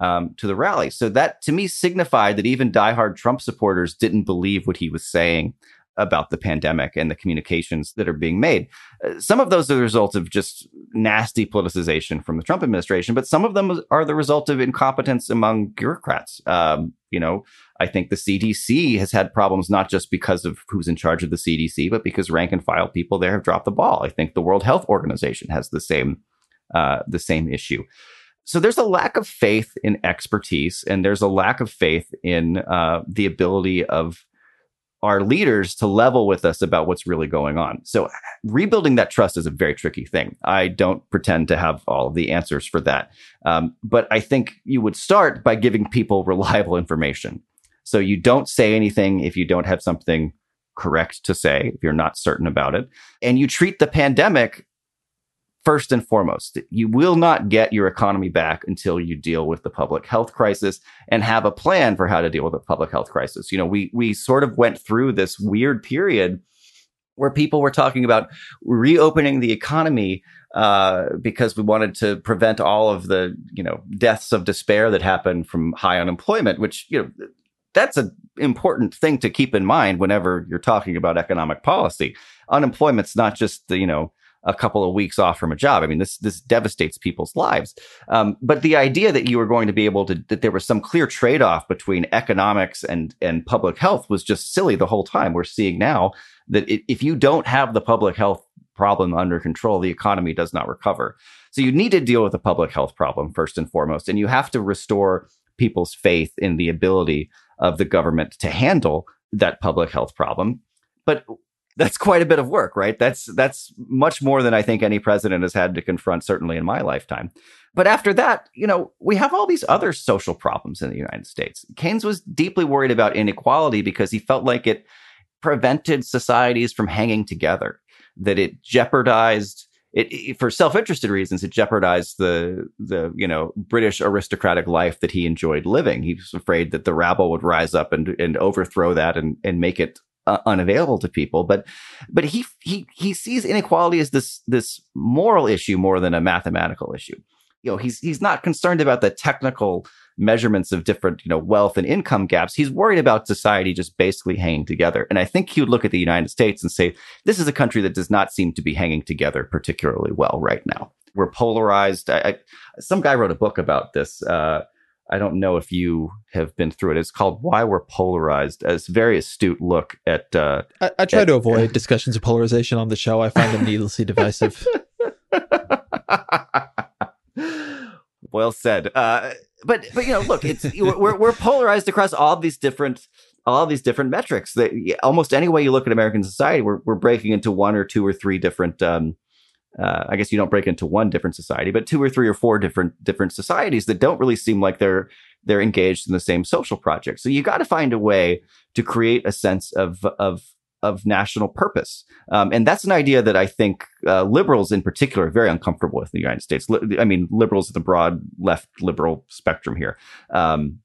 um, to the rally. So that to me signified that even diehard Trump supporters didn't believe what he was saying about the pandemic and the communications that are being made. Uh, some of those are the result of just nasty politicization from the Trump administration, but some of them are the result of incompetence among bureaucrats. Um, you know, I think the CDC has had problems not just because of who's in charge of the CDC, but because rank and file people there have dropped the ball. I think the World Health Organization has the same uh, the same issue. So there's a lack of faith in expertise, and there's a lack of faith in uh, the ability of our leaders to level with us about what's really going on. So rebuilding that trust is a very tricky thing. I don't pretend to have all of the answers for that. Um, but I think you would start by giving people (laughs) reliable information. So you don't say anything if you don't have something correct to say, if you're not certain about it. And you treat the pandemic first and foremost. You will not get your economy back until you deal with the public health crisis and have a plan for how to deal with the public health crisis. You know, we we sort of went through this weird period where people were talking about reopening the economy uh, because we wanted to prevent all of the you know deaths of despair that happen from high unemployment, which you know that's an important thing to keep in mind whenever you're talking about economic policy. Unemployment's not just the you know a couple of weeks off from a job. I mean, this this devastates people's lives. Um, but the idea that you were going to be able to that there was some clear trade off between economics and and public health was just silly the whole time. We're seeing now that it, if you don't have the public health problem under control, the economy does not recover. So you need to deal with the public health problem first and foremost, and you have to restore people's faith in the ability of the government to handle that public health problem. But that's quite a bit of work, right? That's that's much more than I think any president has had to confront, certainly in my lifetime. But after that, you know, we have all these other social problems in the United States. Keynes was deeply worried about inequality because he felt like it prevented societies from hanging together, that it jeopardized it, it, for self-interested reasons it jeopardized the the you know british aristocratic life that he enjoyed living he was afraid that the rabble would rise up and and overthrow that and and make it uh, unavailable to people. But but he he he sees inequality as this this moral issue more than a mathematical issue. You know, he's he's not concerned about the technical measurements of different you know wealth and income gaps. He's worried about society just basically hanging together. And I think he would look at the United States and say, this is a country that does not seem to be hanging together particularly well right now. We're polarized. I, I, some guy wrote a book about this. Uh, I don't know if you have been through it. It's called "Why We're Polarized." It's a very astute look at. Uh, I, I try at, to avoid (laughs) discussions of polarization on the show. I find them needlessly divisive. (laughs) well said. Uh, but but you know, look, it's we're we're polarized across all these different all these different metrics. That almost any way you look at American society, we're we're breaking into one or two or three different um, uh, I guess you don't break into one different society, but two or three or four different different societies that don't really seem like they're they're engaged in the same social project. So you got to find a way to create a sense of of of national purpose, um, and that's an idea that I think uh, liberals in particular are very uncomfortable with in the United States. I mean, liberals of the broad left liberal spectrum here. Um,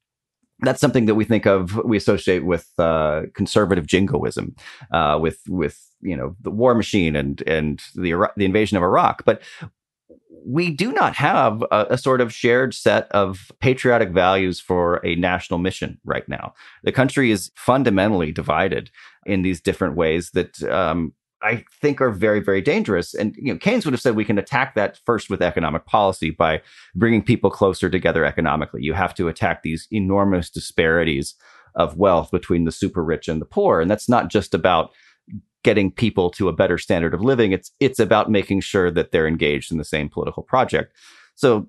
that's something that we think of, we associate with uh, conservative jingoism, uh, with with you know the war machine and and the the invasion of Iraq. But we do not have a, a, sort of shared set of patriotic values for a national mission right now. The country is fundamentally divided in these different ways that um, I think are very, very dangerous. And you know, Keynes would have said we can attack that first with economic policy by bringing people closer together economically. You have to attack these enormous disparities of wealth between the super rich and the poor, and that's not just about getting people to a better standard of living. It's it's about making sure that they're engaged in the same political project. So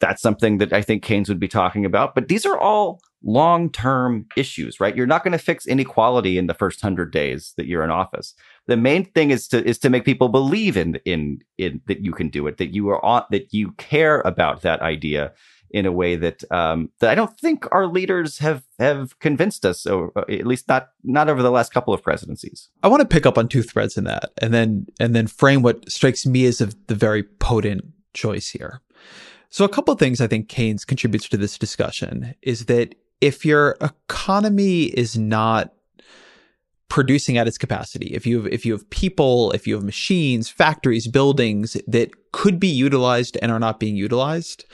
that's something that I think Keynes would be talking about. But these are all long term issues, right? You're not going to fix inequality in the first hundred days that you're in office. The main thing is to is to make people believe in in in that you can do it, that you are on, that you care about that idea in a way that um, that I don't think our leaders have have convinced us, or uh, at least not not over the last couple of presidencies. I want to pick up on two threads in that, and then and then frame what strikes me as a, the very potent choice here. So, a couple of things I think Keynes contributes to this discussion is that if your economy is not producing at its capacity, if you have, if you have people, if you have machines, factories, buildings that could be utilized and are not being utilized,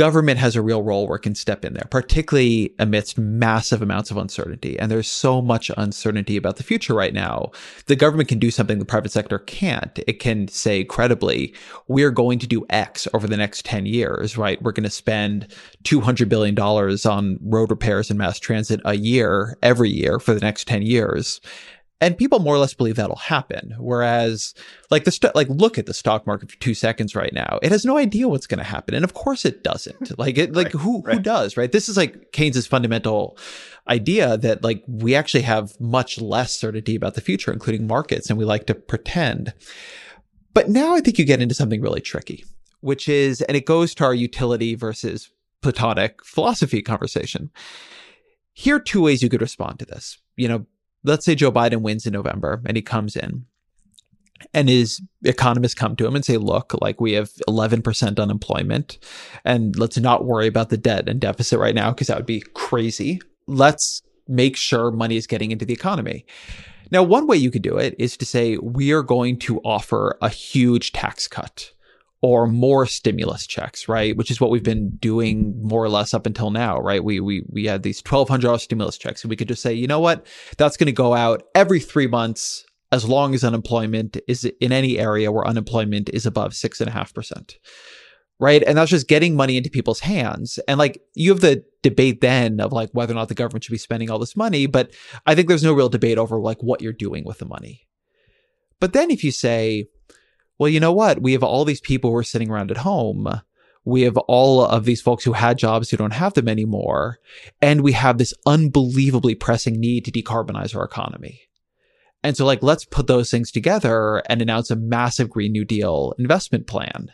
government has a real role where it can step in there, particularly amidst massive amounts of uncertainty. And there's so much uncertainty about the future right now. The government can do something the private sector can't. It can say credibly, we're going to do X over the next 10 years, right? We're going to spend $200 billion on road repairs and mass transit a year, every year for the next 10 years and people more or less believe that'll happen. Whereas, like the st- like look at the stock market for two seconds right now, it has no idea what's going to happen, and of course it doesn't. (laughs) Like it, like right, who right. who does right? This is like Keynes's fundamental idea that like we actually have much less certainty about the future, including markets, and we like to pretend. But now I think you get into something really tricky, which is, and it goes to our utility versus Platonic philosophy conversation. Here are two ways you could respond to this. You know, let's say Joe Biden wins in November and he comes in. and his economists come to him and say, look, like we have 11% unemployment and let's not worry about the debt and deficit right now because that would be crazy. Let's make sure money is getting into the economy. Now, one way you could do it is to say, we are going to offer a huge tax cut or more stimulus checks, right? Which is what we've been doing more or less up until now, right? We we we had these twelve hundred dollars stimulus checks, and we could just say, you know what, that's going to go out every three months as long as unemployment is in any area where unemployment is above six and a half percent. Right. And that's just getting money into people's hands. And like you have the debate then of like whether or not the government should be spending all this money. But I think there's no real debate over like what you're doing with the money. But then if you say, well, you know what? We have all these people who are sitting around at home. We have all of these folks who had jobs who don't have them anymore. And we have this unbelievably pressing need to decarbonize our economy. And so, like, let's put those things together and announce a massive Green New Deal investment plan.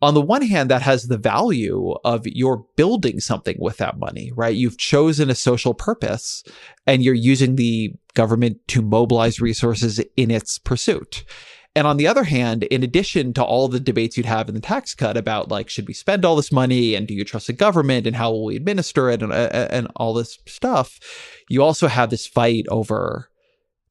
On the one hand, that has the value of you're building something with that money, right? You've chosen a social purpose and you're using the government to mobilize resources in its pursuit. And on the other hand, in addition to all the debates you'd have in the tax cut about like, should we spend all this money and do you trust the government and how will we administer it and, uh, uh, and all this stuff, you also have this fight over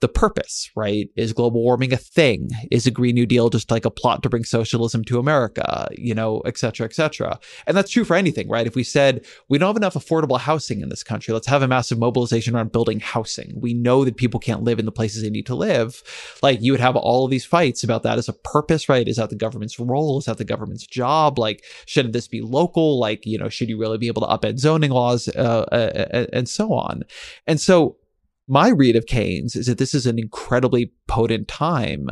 the purpose, right? Is global warming a thing? Is a Green New Deal just like a plot to bring socialism to America, you know, et cetera, et cetera? And that's true for anything, right? If we said we don't have enough affordable housing in this country, let's have a massive mobilization around building housing. We know that people can't live in the places they need to live. Like you would have all of these fights about that as a purpose, right? Is that the government's role? Is that the government's job? Like, shouldn't this be local? Like, you know, should you really be able to upend zoning laws uh, uh, uh and so on? And so my read of Keynes is that this is an incredibly potent time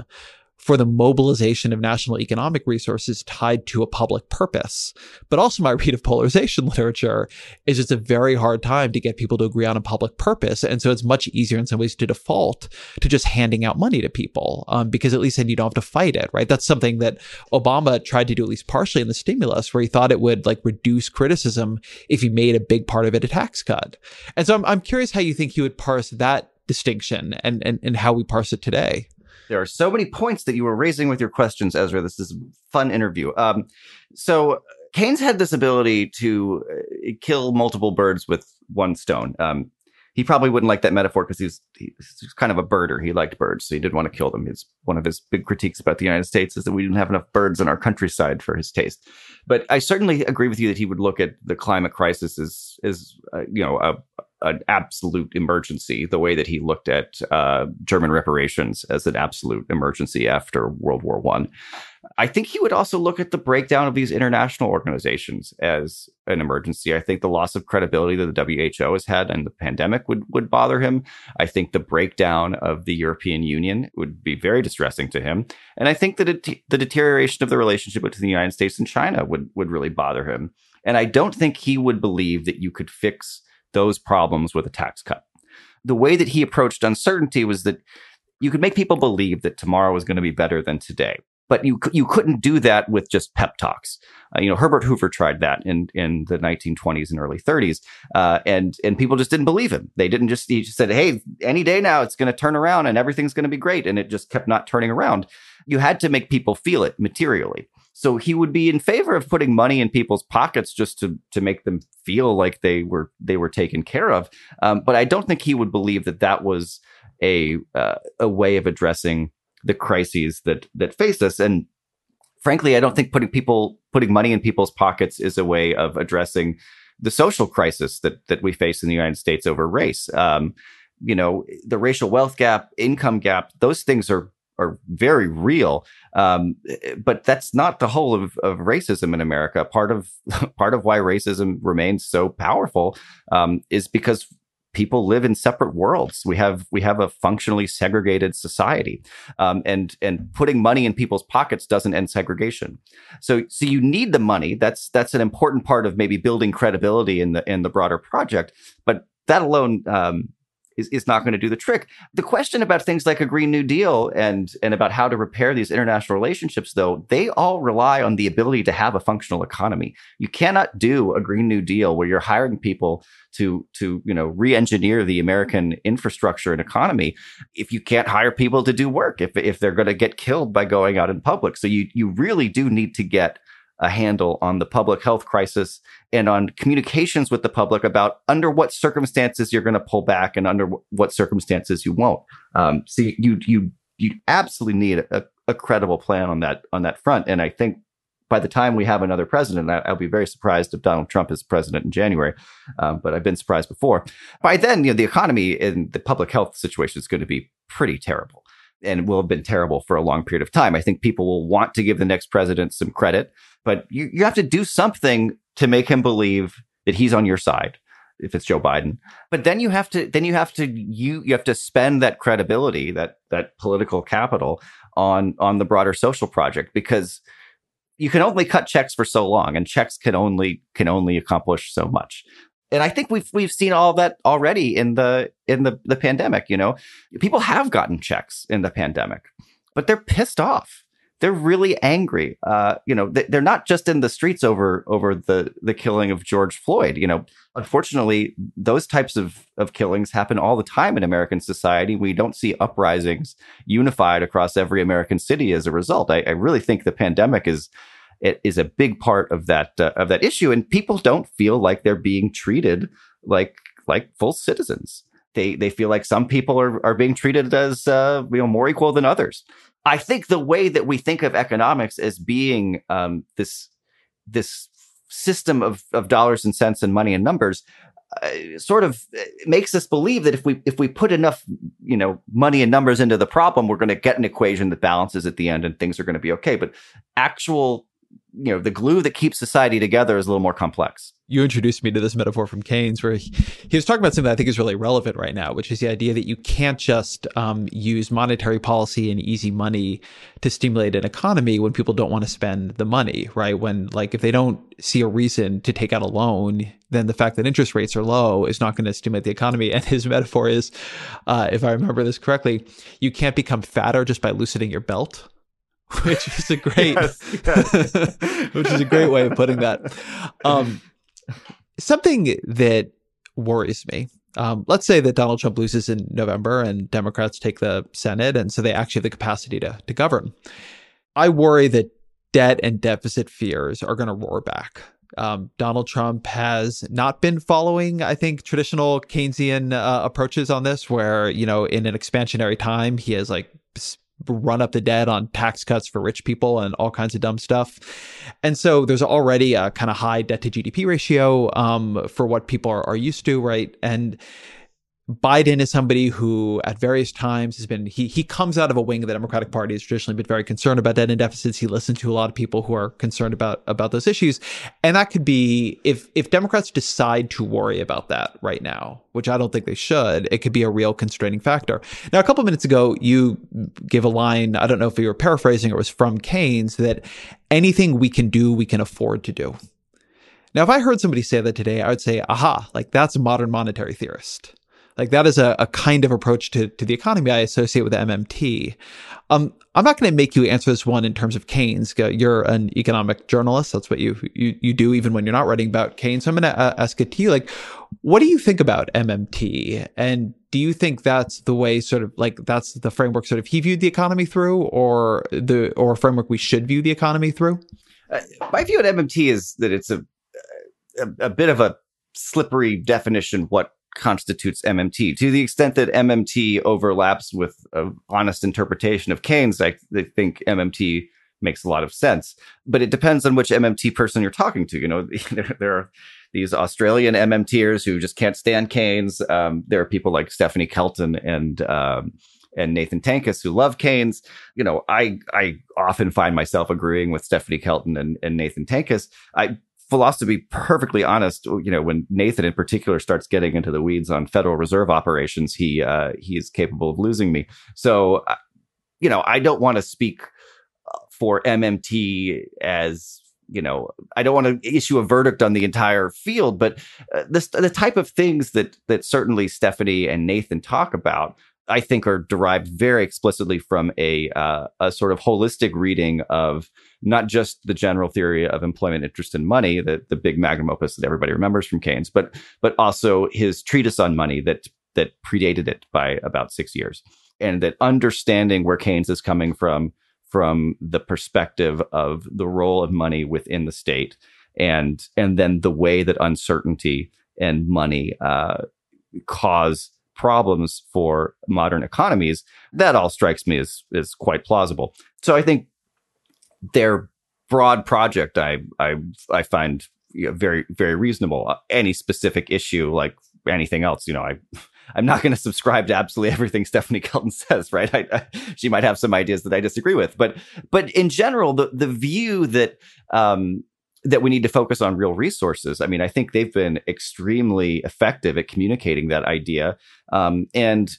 for the mobilization of national economic resources tied to a public purpose. But also my (laughs) read of polarization literature is it's a very hard time to get people to agree on a public purpose. And so it's much easier in some ways to default to just handing out money to people um, because at least then you don't have to fight it, right? That's something that Obama tried to do at least partially in the stimulus where he thought it would like reduce criticism if he made a big part of it a tax cut. And so I'm, I'm curious how you think you would parse that distinction and, and, and how we parse it today. There are so many points that you were raising with your questions, Ezra. This is a fun interview. Um, so Keynes had this ability to uh, kill multiple birds with one stone. Um, he probably wouldn't like that metaphor because he's, he's kind of a birder. He liked birds, so he didn't want to kill them. It's one of his big critiques about the United States is that we didn't have enough birds in our countryside for his taste. But I certainly agree with you that he would look at the climate crisis as, as uh, you know, a, an absolute emergency, the way that he looked at uh, German reparations as an absolute emergency after World War One. I. I think he would also look at the breakdown of these international organizations as an emergency. I think the loss of credibility that the WHO has had and the pandemic would would bother him. I think the breakdown of the European Union would be very distressing to him, and I think that the deterioration of the relationship between the United States and China would would really bother him. And I don't think he would believe that you could fix those problems with a tax cut. The way that he approached uncertainty was that you could make people believe that tomorrow was going to be better than today. But you you couldn't do that with just pep talks. Uh, you know, Herbert Hoover tried that in in the 1920s and early 30s, uh, and and people just didn't believe him. They didn't just he just said, "Hey, any day now it's going to turn around and everything's going to be great," and it just kept not turning around. You had to make people feel it materially. So he would be in favor of putting money in people's pockets just to to make them feel like they were they were taken care of. Um, but I don't think he would believe that that was a uh, a way of addressing the crises that that face us. And frankly, I don't think putting people putting money in people's pockets is a way of addressing the social crisis that that we face in the United States over race. Um, you know, the racial wealth gap, income gap; those things are are very real. Um, but that's not the whole of, of racism in America. Part of (laughs) part of why racism remains so powerful um, is because people live in separate worlds. We have we have a functionally segregated society, um, and and putting money in people's pockets doesn't end segregation. So so you need the money. That's that's an important part of maybe building credibility in the in the broader project. But that alone um, is, is not going to do the trick. The question about things like a Green New Deal and and about how to repair these international relationships, though, they all rely on the ability to have a functional economy. You cannot do a Green New Deal where you're hiring people to to you know re-engineer the American infrastructure and economy if you can't hire people to do work if if they're going to get killed by going out in public. So you you really do need to get a handle on the public health crisis and on communications with the public about under what circumstances you're going to pull back and under what circumstances you won't. Um, so you you you absolutely need a, a credible plan on that on that front. And I think by the time we have another president, I, will be very surprised if Donald Trump is president in January. Um, but I've been surprised before. By then, you know, the economy and the public health situation is going to be pretty terrible and will have been terrible for a long period of time. I think people will want to give the next president some credit, but you, you have to do something to make him believe that he's on your side if it's Joe Biden. But then you have to then you have to you you have to spend that credibility, that that political capital on on the broader social project because you can only cut checks for so long and checks can only can only accomplish so much and I think we've we've seen all that already in the in the the pandemic. You know, people have gotten checks in the pandemic, but they're pissed off. They're really angry. Uh, you know, they're not just in the streets over over the the killing of George Floyd. You know, unfortunately, those types of of killings happen all the time in American society. We don't see uprisings unified across every American city as a result. I, I really think the pandemic is it is a big part of that uh, of that issue, and people don't feel like they're being treated like like full citizens. They they feel like some people are are being treated as uh, you know more equal than others. I think the way that we think of economics as being um, this this system of of dollars and cents and money and numbers uh, sort of uh, makes us believe that if we if we put enough you know money and numbers into the problem we're going to get an equation that balances at the end and things are going to be okay but actual you know the glue that keeps society together is a little more complex you introduced me to this metaphor from Keynes, where he, was talking about something that I think is really relevant right now, which is the idea that you can't just um, use monetary policy and easy money to stimulate an economy when people don't want to spend the money, right? When, like, if they don't see a reason to take out a loan, then the fact that interest rates are low is not going to stimulate the economy. (laughs) And his metaphor is, uh, if I remember this correctly, you can't become fatter just by loosening your belt. (laughs) which is a great yes, yes. (laughs) which is a great way of putting that. Um, something that worries me um, let's say that donald trump loses in november and democrats take the senate and so they actually have the capacity to, to govern. I worry that debt and deficit fears are going to roar back. Um, Donald Trump has not been following, I think, traditional Keynesian uh, approaches on this, where, you know, in an expansionary time, he has like run up the debt on tax cuts for rich people and all kinds of dumb stuff. And so there's already a kind of high debt to GDP ratio um, for what people are, are used to, right? And Biden is somebody who, at various times, has been he he comes out of a wing of the Democratic Party has traditionally been very concerned about debt and deficits. He listens to a lot of people who are concerned about about those issues, and that could be if if Democrats decide to worry about that right now, which I don't think they should. It could be a real constraining factor. Now, a couple minutes ago, you give a line. I don't know if you were paraphrasing or it was from Keynes that anything we can do, we can afford to do. Now, if I heard somebody say that today, I would say, aha, like that's a modern monetary theorist like that is a, a kind of approach to, to the economy I associate with MMT. Um, I'm not going to make you answer this one in terms of Keynes. You're an economic journalist. That's what you, you, you do even when you're not writing about Keynes. So I'm going to uh, ask it to you. Like, what do you think about MMT? And do you think that's the way sort of like that's the framework sort of he viewed the economy through or the, or framework we should view the economy through? Uh, my view at MMT is that it's a, a, a bit of a slippery definition what constitutes MMT. To the extent that MMT overlaps with an honest interpretation of Keynes, I, I think MMT makes a lot of sense. But it depends on which MMT person you're talking to. You know, (laughs) there, there are these Australian MMTers who just can't stand Keynes. Um, there are people like Stephanie Kelton and um, and Nathan Tankus who love Keynes. You know, I I often find myself agreeing with Stephanie Kelton and, and Nathan Tankus. I philosophy perfectly honest you know when nathan in particular starts getting into the weeds on federal reserve operations he uh he is capable of losing me. So uh, you know i don't want to speak uh, for mmt as you know, I don't want to issue a verdict on the entire field, but uh, this, the type of things that that certainly Stephanie and Nathan talk about, I think, are derived very explicitly from a uh, a sort of holistic reading of not just the general theory of employment, interest, and money, the the big magnum opus that everybody remembers from Keynes, but but also his treatise on money that that predated it by about six years, and that understanding where Keynes is coming from from the perspective of the role of money within the state and and then the way that uncertainty and money uh, cause problems for modern economies that all strikes me as is quite plausible. So i think their broad project i i i find you know, very very reasonable any specific issue like anything else you know i (laughs) I'm not going to subscribe to absolutely everything (laughs) Stephanie Kelton says, right? I, I, she might have some ideas that I disagree with, but but in general, the the view that um, that we need to focus on real resources. I mean, I think they've been extremely effective at communicating that idea. Um, and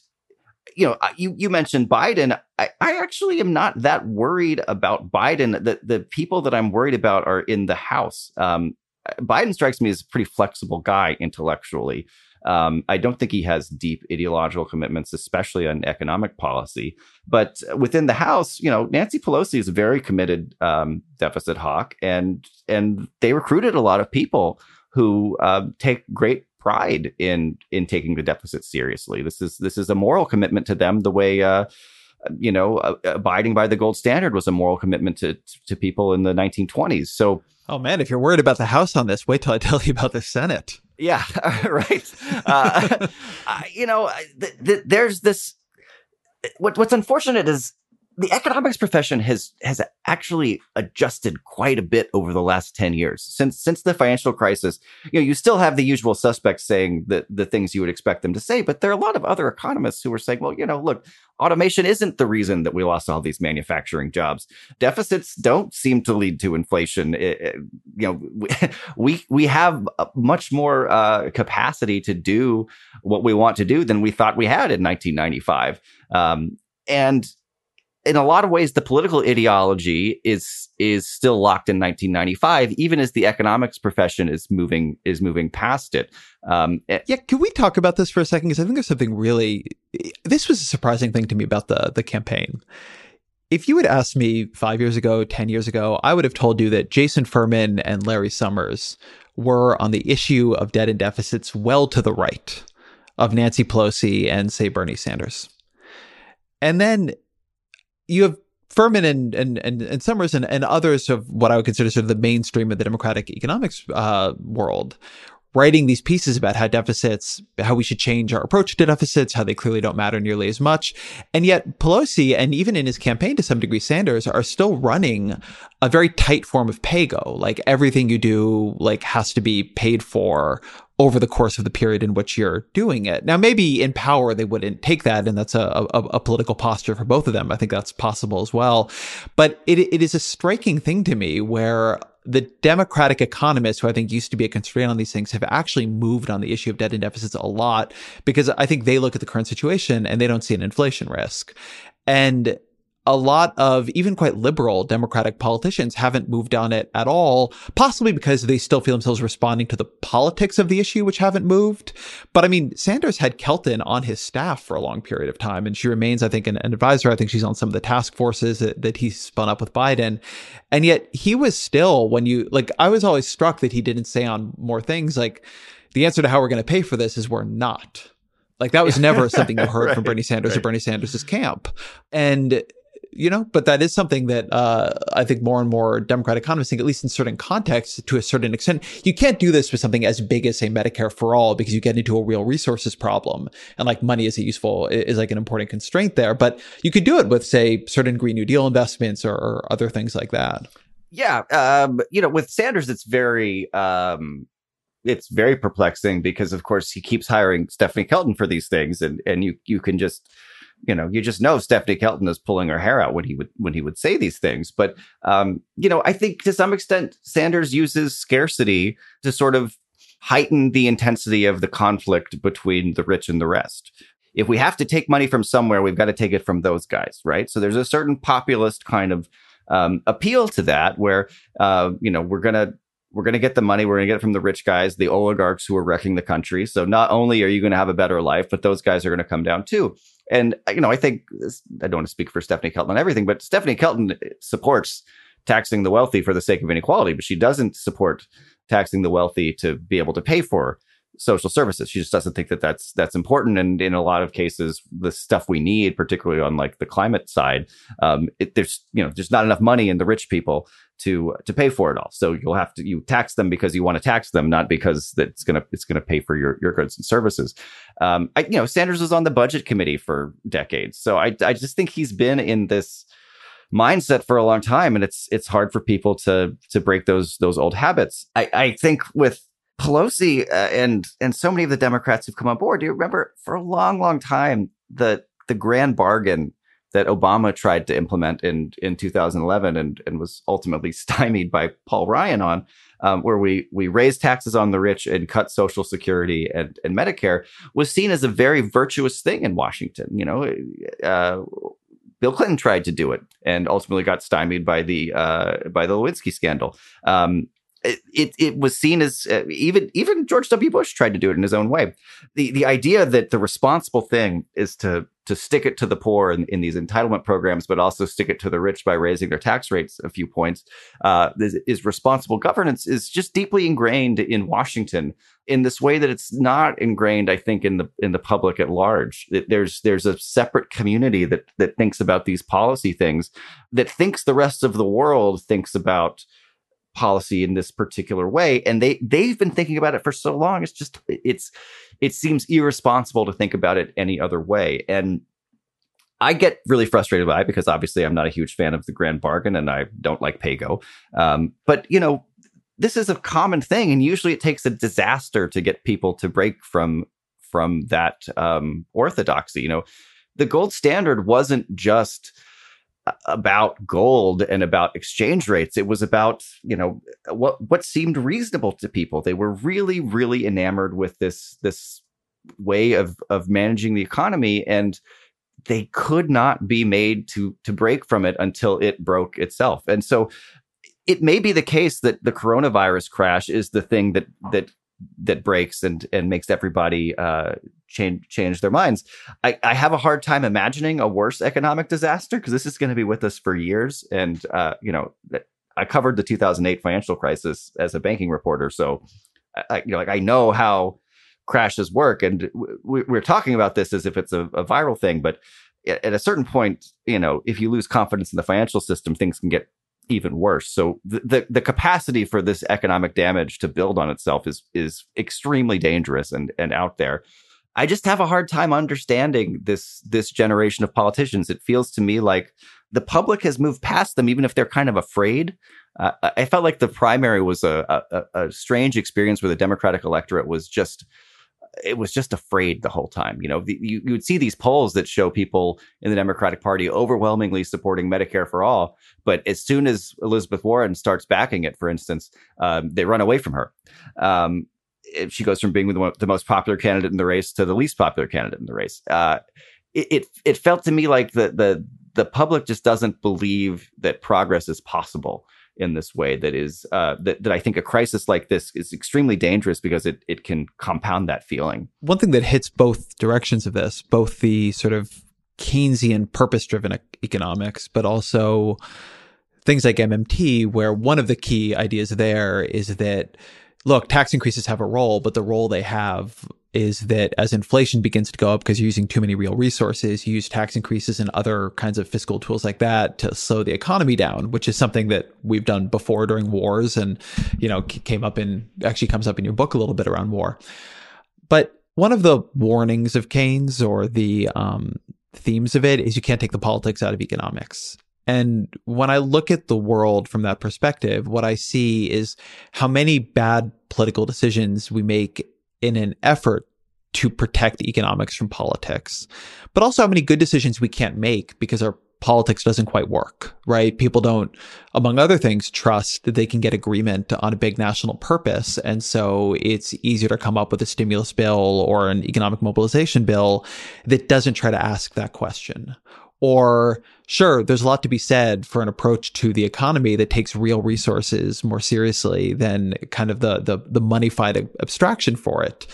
you know, you you mentioned Biden. I, I actually am not that worried about Biden. The the people that I'm worried about are in the House. Um, Biden strikes me as a pretty flexible guy intellectually. Um, I don't think he has deep ideological commitments, especially on economic policy. But within the House, you know, Nancy Pelosi is a very committed um, deficit hawk, and and they recruited a lot of people who uh, take great pride in in taking the deficit seriously. This is this is a moral commitment to them, the way. Uh, you know, uh, abiding by the gold standard was a moral commitment to to people in the 1920s. So, oh man, if you're worried about the House on this, wait till I tell you about the Senate. Yeah, (laughs) right. Uh, (laughs) you know, th- th- there's this. What, what's unfortunate is the economics profession has has actually adjusted quite a bit over the last 10 years. Since since the financial crisis you know you still have the usual suspects saying the the things you would expect them to say but there are a lot of other economists who are saying well you know look automation isn't the reason that we lost all these manufacturing jobs. Deficits don't seem to lead to inflation. It, it, you know we (laughs) we have much more uh, capacity to do what we want to do than we thought we had in 1995 um, and in a lot of ways, the political ideology is is still locked in 1995, even as the economics profession is moving is moving past it. Um, eh, yeah, can we talk about this for a second? Because I think there's something really. This was a surprising thing to me about the the campaign. If you had asked me five years ago, ten years ago, I would have told you that Jason Furman and Larry Summers were on the issue of debt and deficits well to the right of Nancy Pelosi and say Bernie Sanders. And then you have Furman and and and, and Summers and, and others of what I would consider sort of the mainstream of the democratic economics uh, world writing these pieces about how deficits, how we should change our approach to deficits, how they clearly don't matter nearly as much. And yet Pelosi and even in his campaign to some degree, Sanders are still running a very tight form of paygo. Like everything you do, like has to be paid for over the course of the period in which you're doing it. Now, maybe in power, they wouldn't take that. And that's a, a, a, political posture for both of them. I think that's possible as well. But it, it is a striking thing to me where the democratic economists who I think used to be a constraint on these things have actually moved on the issue of debt and deficits a lot because I think they look at the current situation and they don't see an inflation risk. And a lot of even quite liberal Democratic politicians haven't moved on it at all, possibly because they still feel themselves responding to the politics of the issue, which haven't moved. But I mean, Sanders had Kelton on his staff for a long period of time, and she remains, I think, an, an advisor. I think she's on some of the task forces that, that he spun up with Biden. And yet he was still, when you, like, I was always struck that he didn't say on more things like, the answer to how we're going to pay for this is we're not. Like that was never something you (laughs) heard right, from Bernie Sanders right. or Bernie Sanders' camp. And you know, but that is something that uh, I think more and more Democratic economists think, at least in certain contexts, to a certain extent, you can't do this with something as big as say Medicare for all because you get into a real resources problem, and like money is a useful is like an important constraint there. But you could do it with say certain Green New Deal investments or, or other things like that. Yeah, um, you know, with Sanders, it's very um, it's very perplexing because, of course, he keeps hiring Stephanie Kelton for these things, and and you you can just you know, you just know Stephanie Kelton is pulling her hair out when he would when he would say these things. But um, you know, I think to some extent Sanders uses scarcity to sort of heighten the intensity of the conflict between the rich and the rest. If we have to take money from somewhere, we've got to take it from those guys, right? So there's a certain populist kind of um, appeal to that, where uh, you know we're gonna we're going to get the money. We're going to get it from the rich guys, the oligarchs who are wrecking the country. So not only are you going to have a better life, but those guys are going to come down too. And uh, you know, I think I don't want to speak for Stephanie Kelton on everything, but Stephanie Kelton uh, supports taxing the wealthy for the sake of inequality, but she doesn't support taxing the wealthy to be able to pay for social services. She just doesn't think that that's that's important. And in a lot of cases, the stuff we need, particularly on like the climate side, um, it, there's you know there's not enough money in the rich people to to pay for it all. So you'll have to you tax them because you want to tax them, not because it's gonna it's gonna pay for your your goods and services. Um, I, you know, Sanders was on the budget committee for decades, so I I just think he's been in this mindset for a long time and it's it's hard for people to to break those those old habits i i think with Pelosi uh, and and so many of the Democrats who've come on board. Do you remember for a long, long time the the grand bargain that Obama tried to implement in in 2011 and and was ultimately (laughs) stymied by Paul Ryan on, um, where we we raised taxes on the rich and cut Social Security and and Medicare, was seen as a very virtuous thing in Washington. You know. Uh, Bill Clinton tried to do it and ultimately got stymied by the uh, by the Lewinsky scandal. Um, it, it, was seen as uh, even even George W. Bush tried to do it in his own way. The the idea that the responsible thing is to to stick it to the poor in, in these entitlement programs, but also stick it to the rich by raising their tax rates a few points, uh, is, is responsible governance is just deeply ingrained in Washington in this way that it's not ingrained, I think, in the in the public at large. There's there's a separate community that that thinks about these policy things, that thinks the rest of the world thinks about policy in this particular way and they they've been thinking about it for so long it's just it's it seems irresponsible to think about it any other way and I get really frustrated by it because obviously I'm not a huge fan of the grand bargain and I don't like PAYGO. Um, but you know, this is a common thing, and usually it takes a disaster to get people to break from from that um, orthodoxy. You know, the gold standard wasn't just about gold and about exchange rates. It was about, you know, what what seemed reasonable to people. They were really, really enamored with this this way of of managing the economy and they could not be made to to break from it until it broke itself. And so it may be the case that the coronavirus crash is the thing that that that breaks and and makes everybody uh, change change their minds. I, I have a hard time imagining a worse economic disaster because this is going to be with us for years. And uh, you know, I covered the 2008 financial crisis as a banking reporter, so I, you know, like I know how crashes work, and we, are talking about this as if it's a, a viral thing, but at a certain point, you know, if you lose confidence in the financial system, things can get even worse. So the, the, the capacity for this economic damage to build on itself is is extremely dangerous and and out there. I just have a hard time understanding this this generation of politicians. It feels to me like the public has moved past them, even if they're kind of afraid. Uh, I felt like the primary was a, a, a strange experience where the Democratic electorate was just it was just afraid the whole time. You know, the, you, you would see these polls that show people in the Democratic Party overwhelmingly supporting Medicare for all, but as soon as Elizabeth Warren starts backing it, for instance, um, they run away from her. Um, she goes from being the, the, most popular candidate in the race to the least popular candidate in the race. Uh, it, it, it felt to me like the the the public just doesn't believe that progress is possible in this way that is uh, that, that I think a crisis like this is extremely dangerous because it it can compound that feeling. One thing that hits both directions of this, both the sort of Keynesian purpose driven economics, but also things like MMT, where one of the key ideas there is that look, tax increases have a role, but the role they have is that as inflation begins to go up because you're using too many real resources, you use tax increases and other kinds of fiscal tools like that to slow the economy down, which is something that we've done before during wars and, you know, came up in, actually comes up in your book a little bit around war. But one of the warnings of Keynes or the um, themes of it is you can't take the politics out of economics. And when I look at the world from that perspective, what I see is how many bad political decisions we make in an effort to protect economics from politics, but also how many good decisions we can't make because our politics doesn't quite work, right? People don't, among other things, trust that they can get agreement on a big national purpose. And so it's easier to come up with a stimulus bill or an economic mobilization bill that doesn't try to ask that question Or, sure, there's a lot to be said for an approach to the economy that takes real resources more seriously than kind of the the, the moneyfied abstraction for it.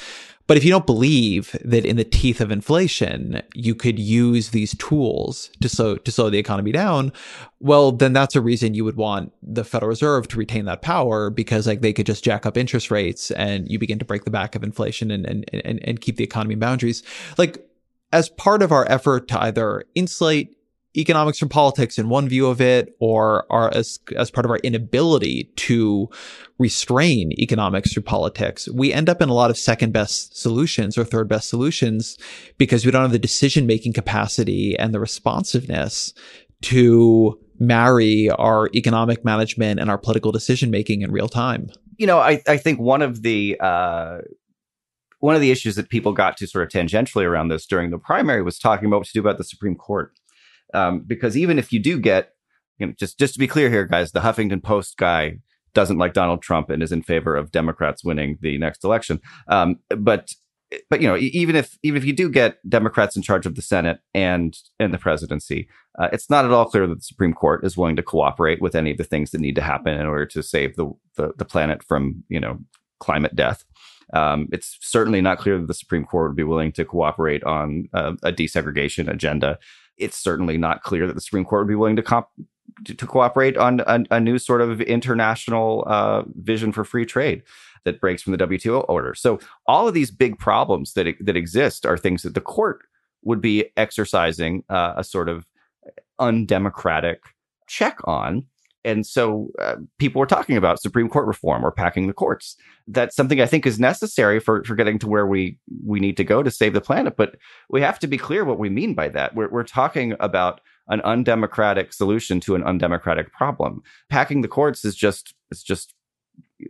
But if you don't believe that in the teeth of inflation, you could use these tools to slow to slow the economy down, well, then that's a reason you would want the Federal Reserve to retain that power because like they could just jack up interest rates and you begin to break the back of inflation and and and, and keep the economy in boundaries. Like as part of our effort to either insulate economics from politics in one view of it, or as as part of our inability to restrain economics through politics, we end up in a lot of second best solutions or third best solutions because we don't have the decision making capacity and the responsiveness to marry our economic management and our political decision making in real time. You know, I, I think one of the uh, one of the issues that people got to sort of tangentially around this during the primary was talking about what to do about the Supreme Court um, because even if you do get, you know, just just to be clear here, guys, the Huffington Post guy doesn't like Donald Trump and is in favor of Democrats winning the next election. Um, but but you know, even if even if you do get Democrats in charge of the Senate and and the presidency, uh, it's not at all clear that the Supreme Court is willing to cooperate with any of the things that need to happen in order to save the the, the planet from you know climate death. Um, it's certainly not clear that the Supreme Court would be willing to cooperate on a desegregation agenda it's certainly not clear that the Supreme Court would be willing to comp- to, cooperate on a, a, new sort of international uh, vision for free trade that breaks from the WTO order. So all of these big problems that that exist are things that the court would be exercising uh, a sort of undemocratic check on and so uh, people were talking about Supreme Court reform or packing the courts. That's something I think is necessary for, for getting to where we, we need to go to save the planet. But we have to be clear what we mean by that. We're, we're talking about an undemocratic solution to an undemocratic problem. Packing the courts is just, it's just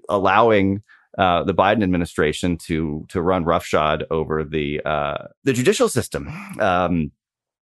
allowing uh, the Biden administration to to run roughshod over the uh, the judicial system. Um,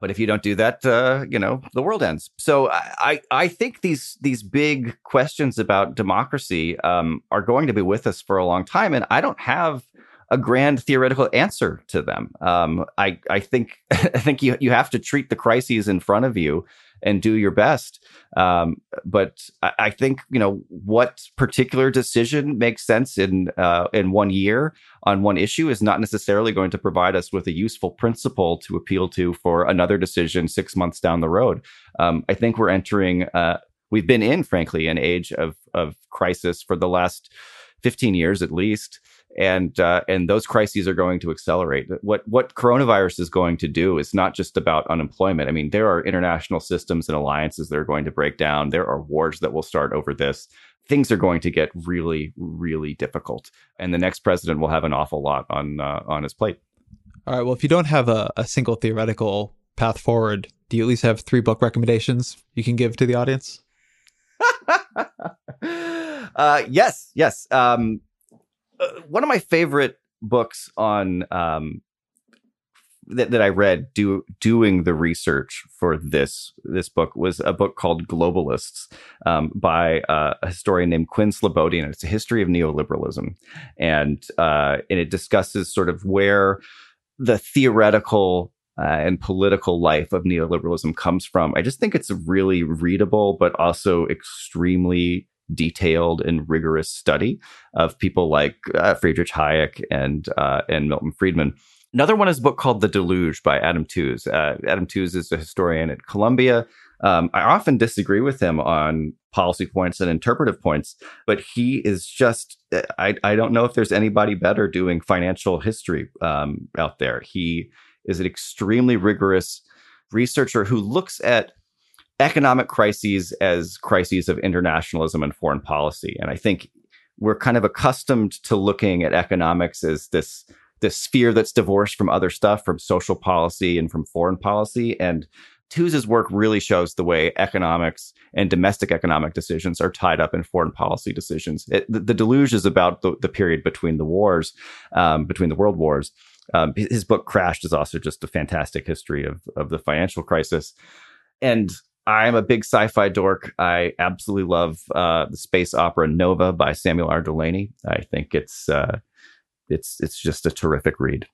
but if you don't do that, uh, you know, the world ends. So I, I think these these big questions about democracy um, are going to be with us for a long time, and I don't have a grand theoretical answer to them. Um, I I think (laughs) I think you you have to treat the crises in front of you and do your best. Um, but I, I, think you know what particular decision makes sense in uh, in one year on one issue is not necessarily going to provide us with a useful principle to appeal to for another decision six months down the road. Um, I think we're entering. Uh, we've been in, frankly, an age of of crisis for the last fifteen years at least and uh, and those crises are going to accelerate. What what coronavirus is going to do is not just about unemployment. I mean, there are international systems and alliances that are going to break down. There are wars that will start over this. Things are going to get really, really difficult, and the next president will have an awful lot on uh, on his plate. All right. Well, if you don't have a, a single theoretical path forward, do you at least have three book recommendations you can give to the audience? (laughs) uh, yes, yes. Um, uh, one of my favorite books on um, that, that I read do, doing the research for this this book was a book called Globalists um, by uh, a historian named Quinn Slobodian. It's a history of neoliberalism, and uh, and it discusses sort of where the theoretical uh, and political life of neoliberalism comes from. I just think it's really readable, but also extremely detailed and rigorous study of people like uh, Friedrich Hayek and uh, and Milton Friedman. Another one is a book called The Deluge by Adam Tooze. Uh, Adam Tooze is a historian at Columbia. Um, I often disagree with him on policy points and interpretive points, but he is just, I, I don't know if there's anybody better doing financial history um, out there. He is an extremely rigorous researcher who looks at economic crises as crises of internationalism and foreign policy. And I think we're kind of accustomed to looking at economics as this this sphere that's divorced from other stuff, from social policy and from foreign policy. And Tooze's work really shows the way economics and domestic economic decisions are tied up in foreign policy decisions. It, the, the, deluge is about the, the period between the wars, um, between the world wars. Um, his book Crashed is also just a fantastic history of, of the financial crisis. And I'm a big sci-fi dork. I absolutely love uh, the space opera Nova by Samuel R. Delany. I think it's uh, it's it's just a terrific read.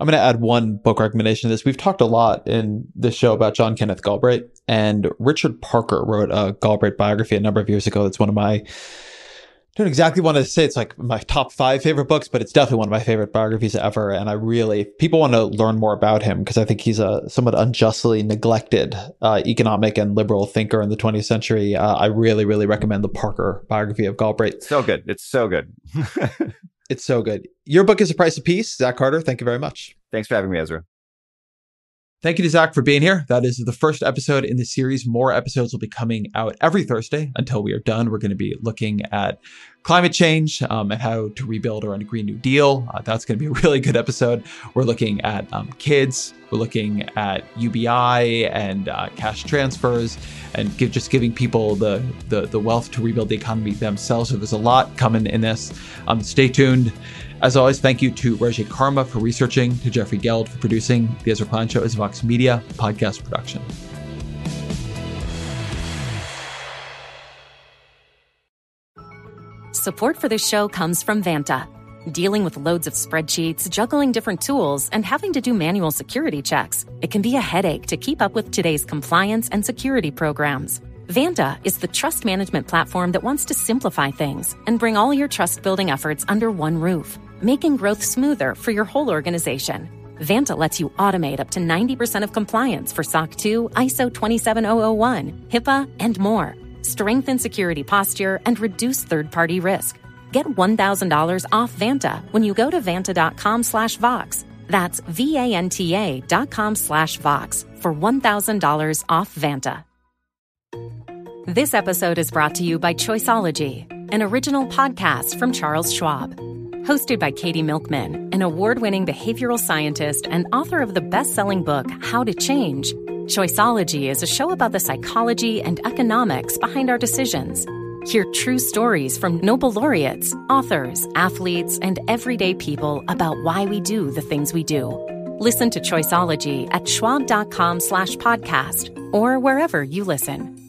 I'm going to add one book recommendation to this. We've talked a lot in this show about John Kenneth Galbraith, and Richard Parker wrote a Galbraith biography a number of years ago. That's one of my don't exactly want to say it's like my top five favorite books, but it's definitely one of my favorite biographies ever. And I really, people want to learn more about him, because I think he's a somewhat unjustly neglected uh, economic and liberal thinker in the 20th century, uh, I really, really recommend the Parker biography of Galbraith. So good. It's so good. (laughs) it's so good. Your book is A Price of Peace. Zach Carter, thank you very much. Thanks for having me, Ezra. Thank you to Zach for being here. That is the first episode in the series. More episodes will be coming out every Thursday until we are done. We're going to be looking at climate change um, and how to rebuild around a Green New Deal. Uh, that's going to be a really good episode. We're looking at um, kids. We're looking at UBI and uh, cash transfers and give, just giving people the, the, the wealth to rebuild the economy themselves. So there's a lot coming in this. Um, stay tuned. As always, thank you to Roge Karma for researching, to Jeffrey Geld for producing. The Ezra Klein Show is Vox Media podcast production. Support for this show comes from Vanta. Dealing with loads of spreadsheets, juggling different tools, and having to do manual security checks, it can be a headache to keep up with today's compliance and security programs. Vanta is the trust management platform that wants to simplify things and bring all your trust building efforts under one roof making growth smoother for your whole organization. Vanta lets you automate up to 90% of compliance for SOC 2, ISO 27001, HIPAA, and more. Strengthen security posture and reduce third-party risk. Get $1,000 off Vanta when you go to vanta.com slash Vox. That's V-A-N-T-A dot com slash Vox for $1,000 off Vanta. This episode is brought to you by Choiceology, an original podcast from Charles Schwab. Hosted by Katie Milkman, an award winning behavioral scientist and author of the best selling book, How to Change, Choiceology is a show about the psychology and economics behind our decisions. Hear true stories from Nobel laureates, authors, athletes, and everyday people about why we do the things we do. Listen to Choiceology at schwab.com slash podcast or wherever you listen.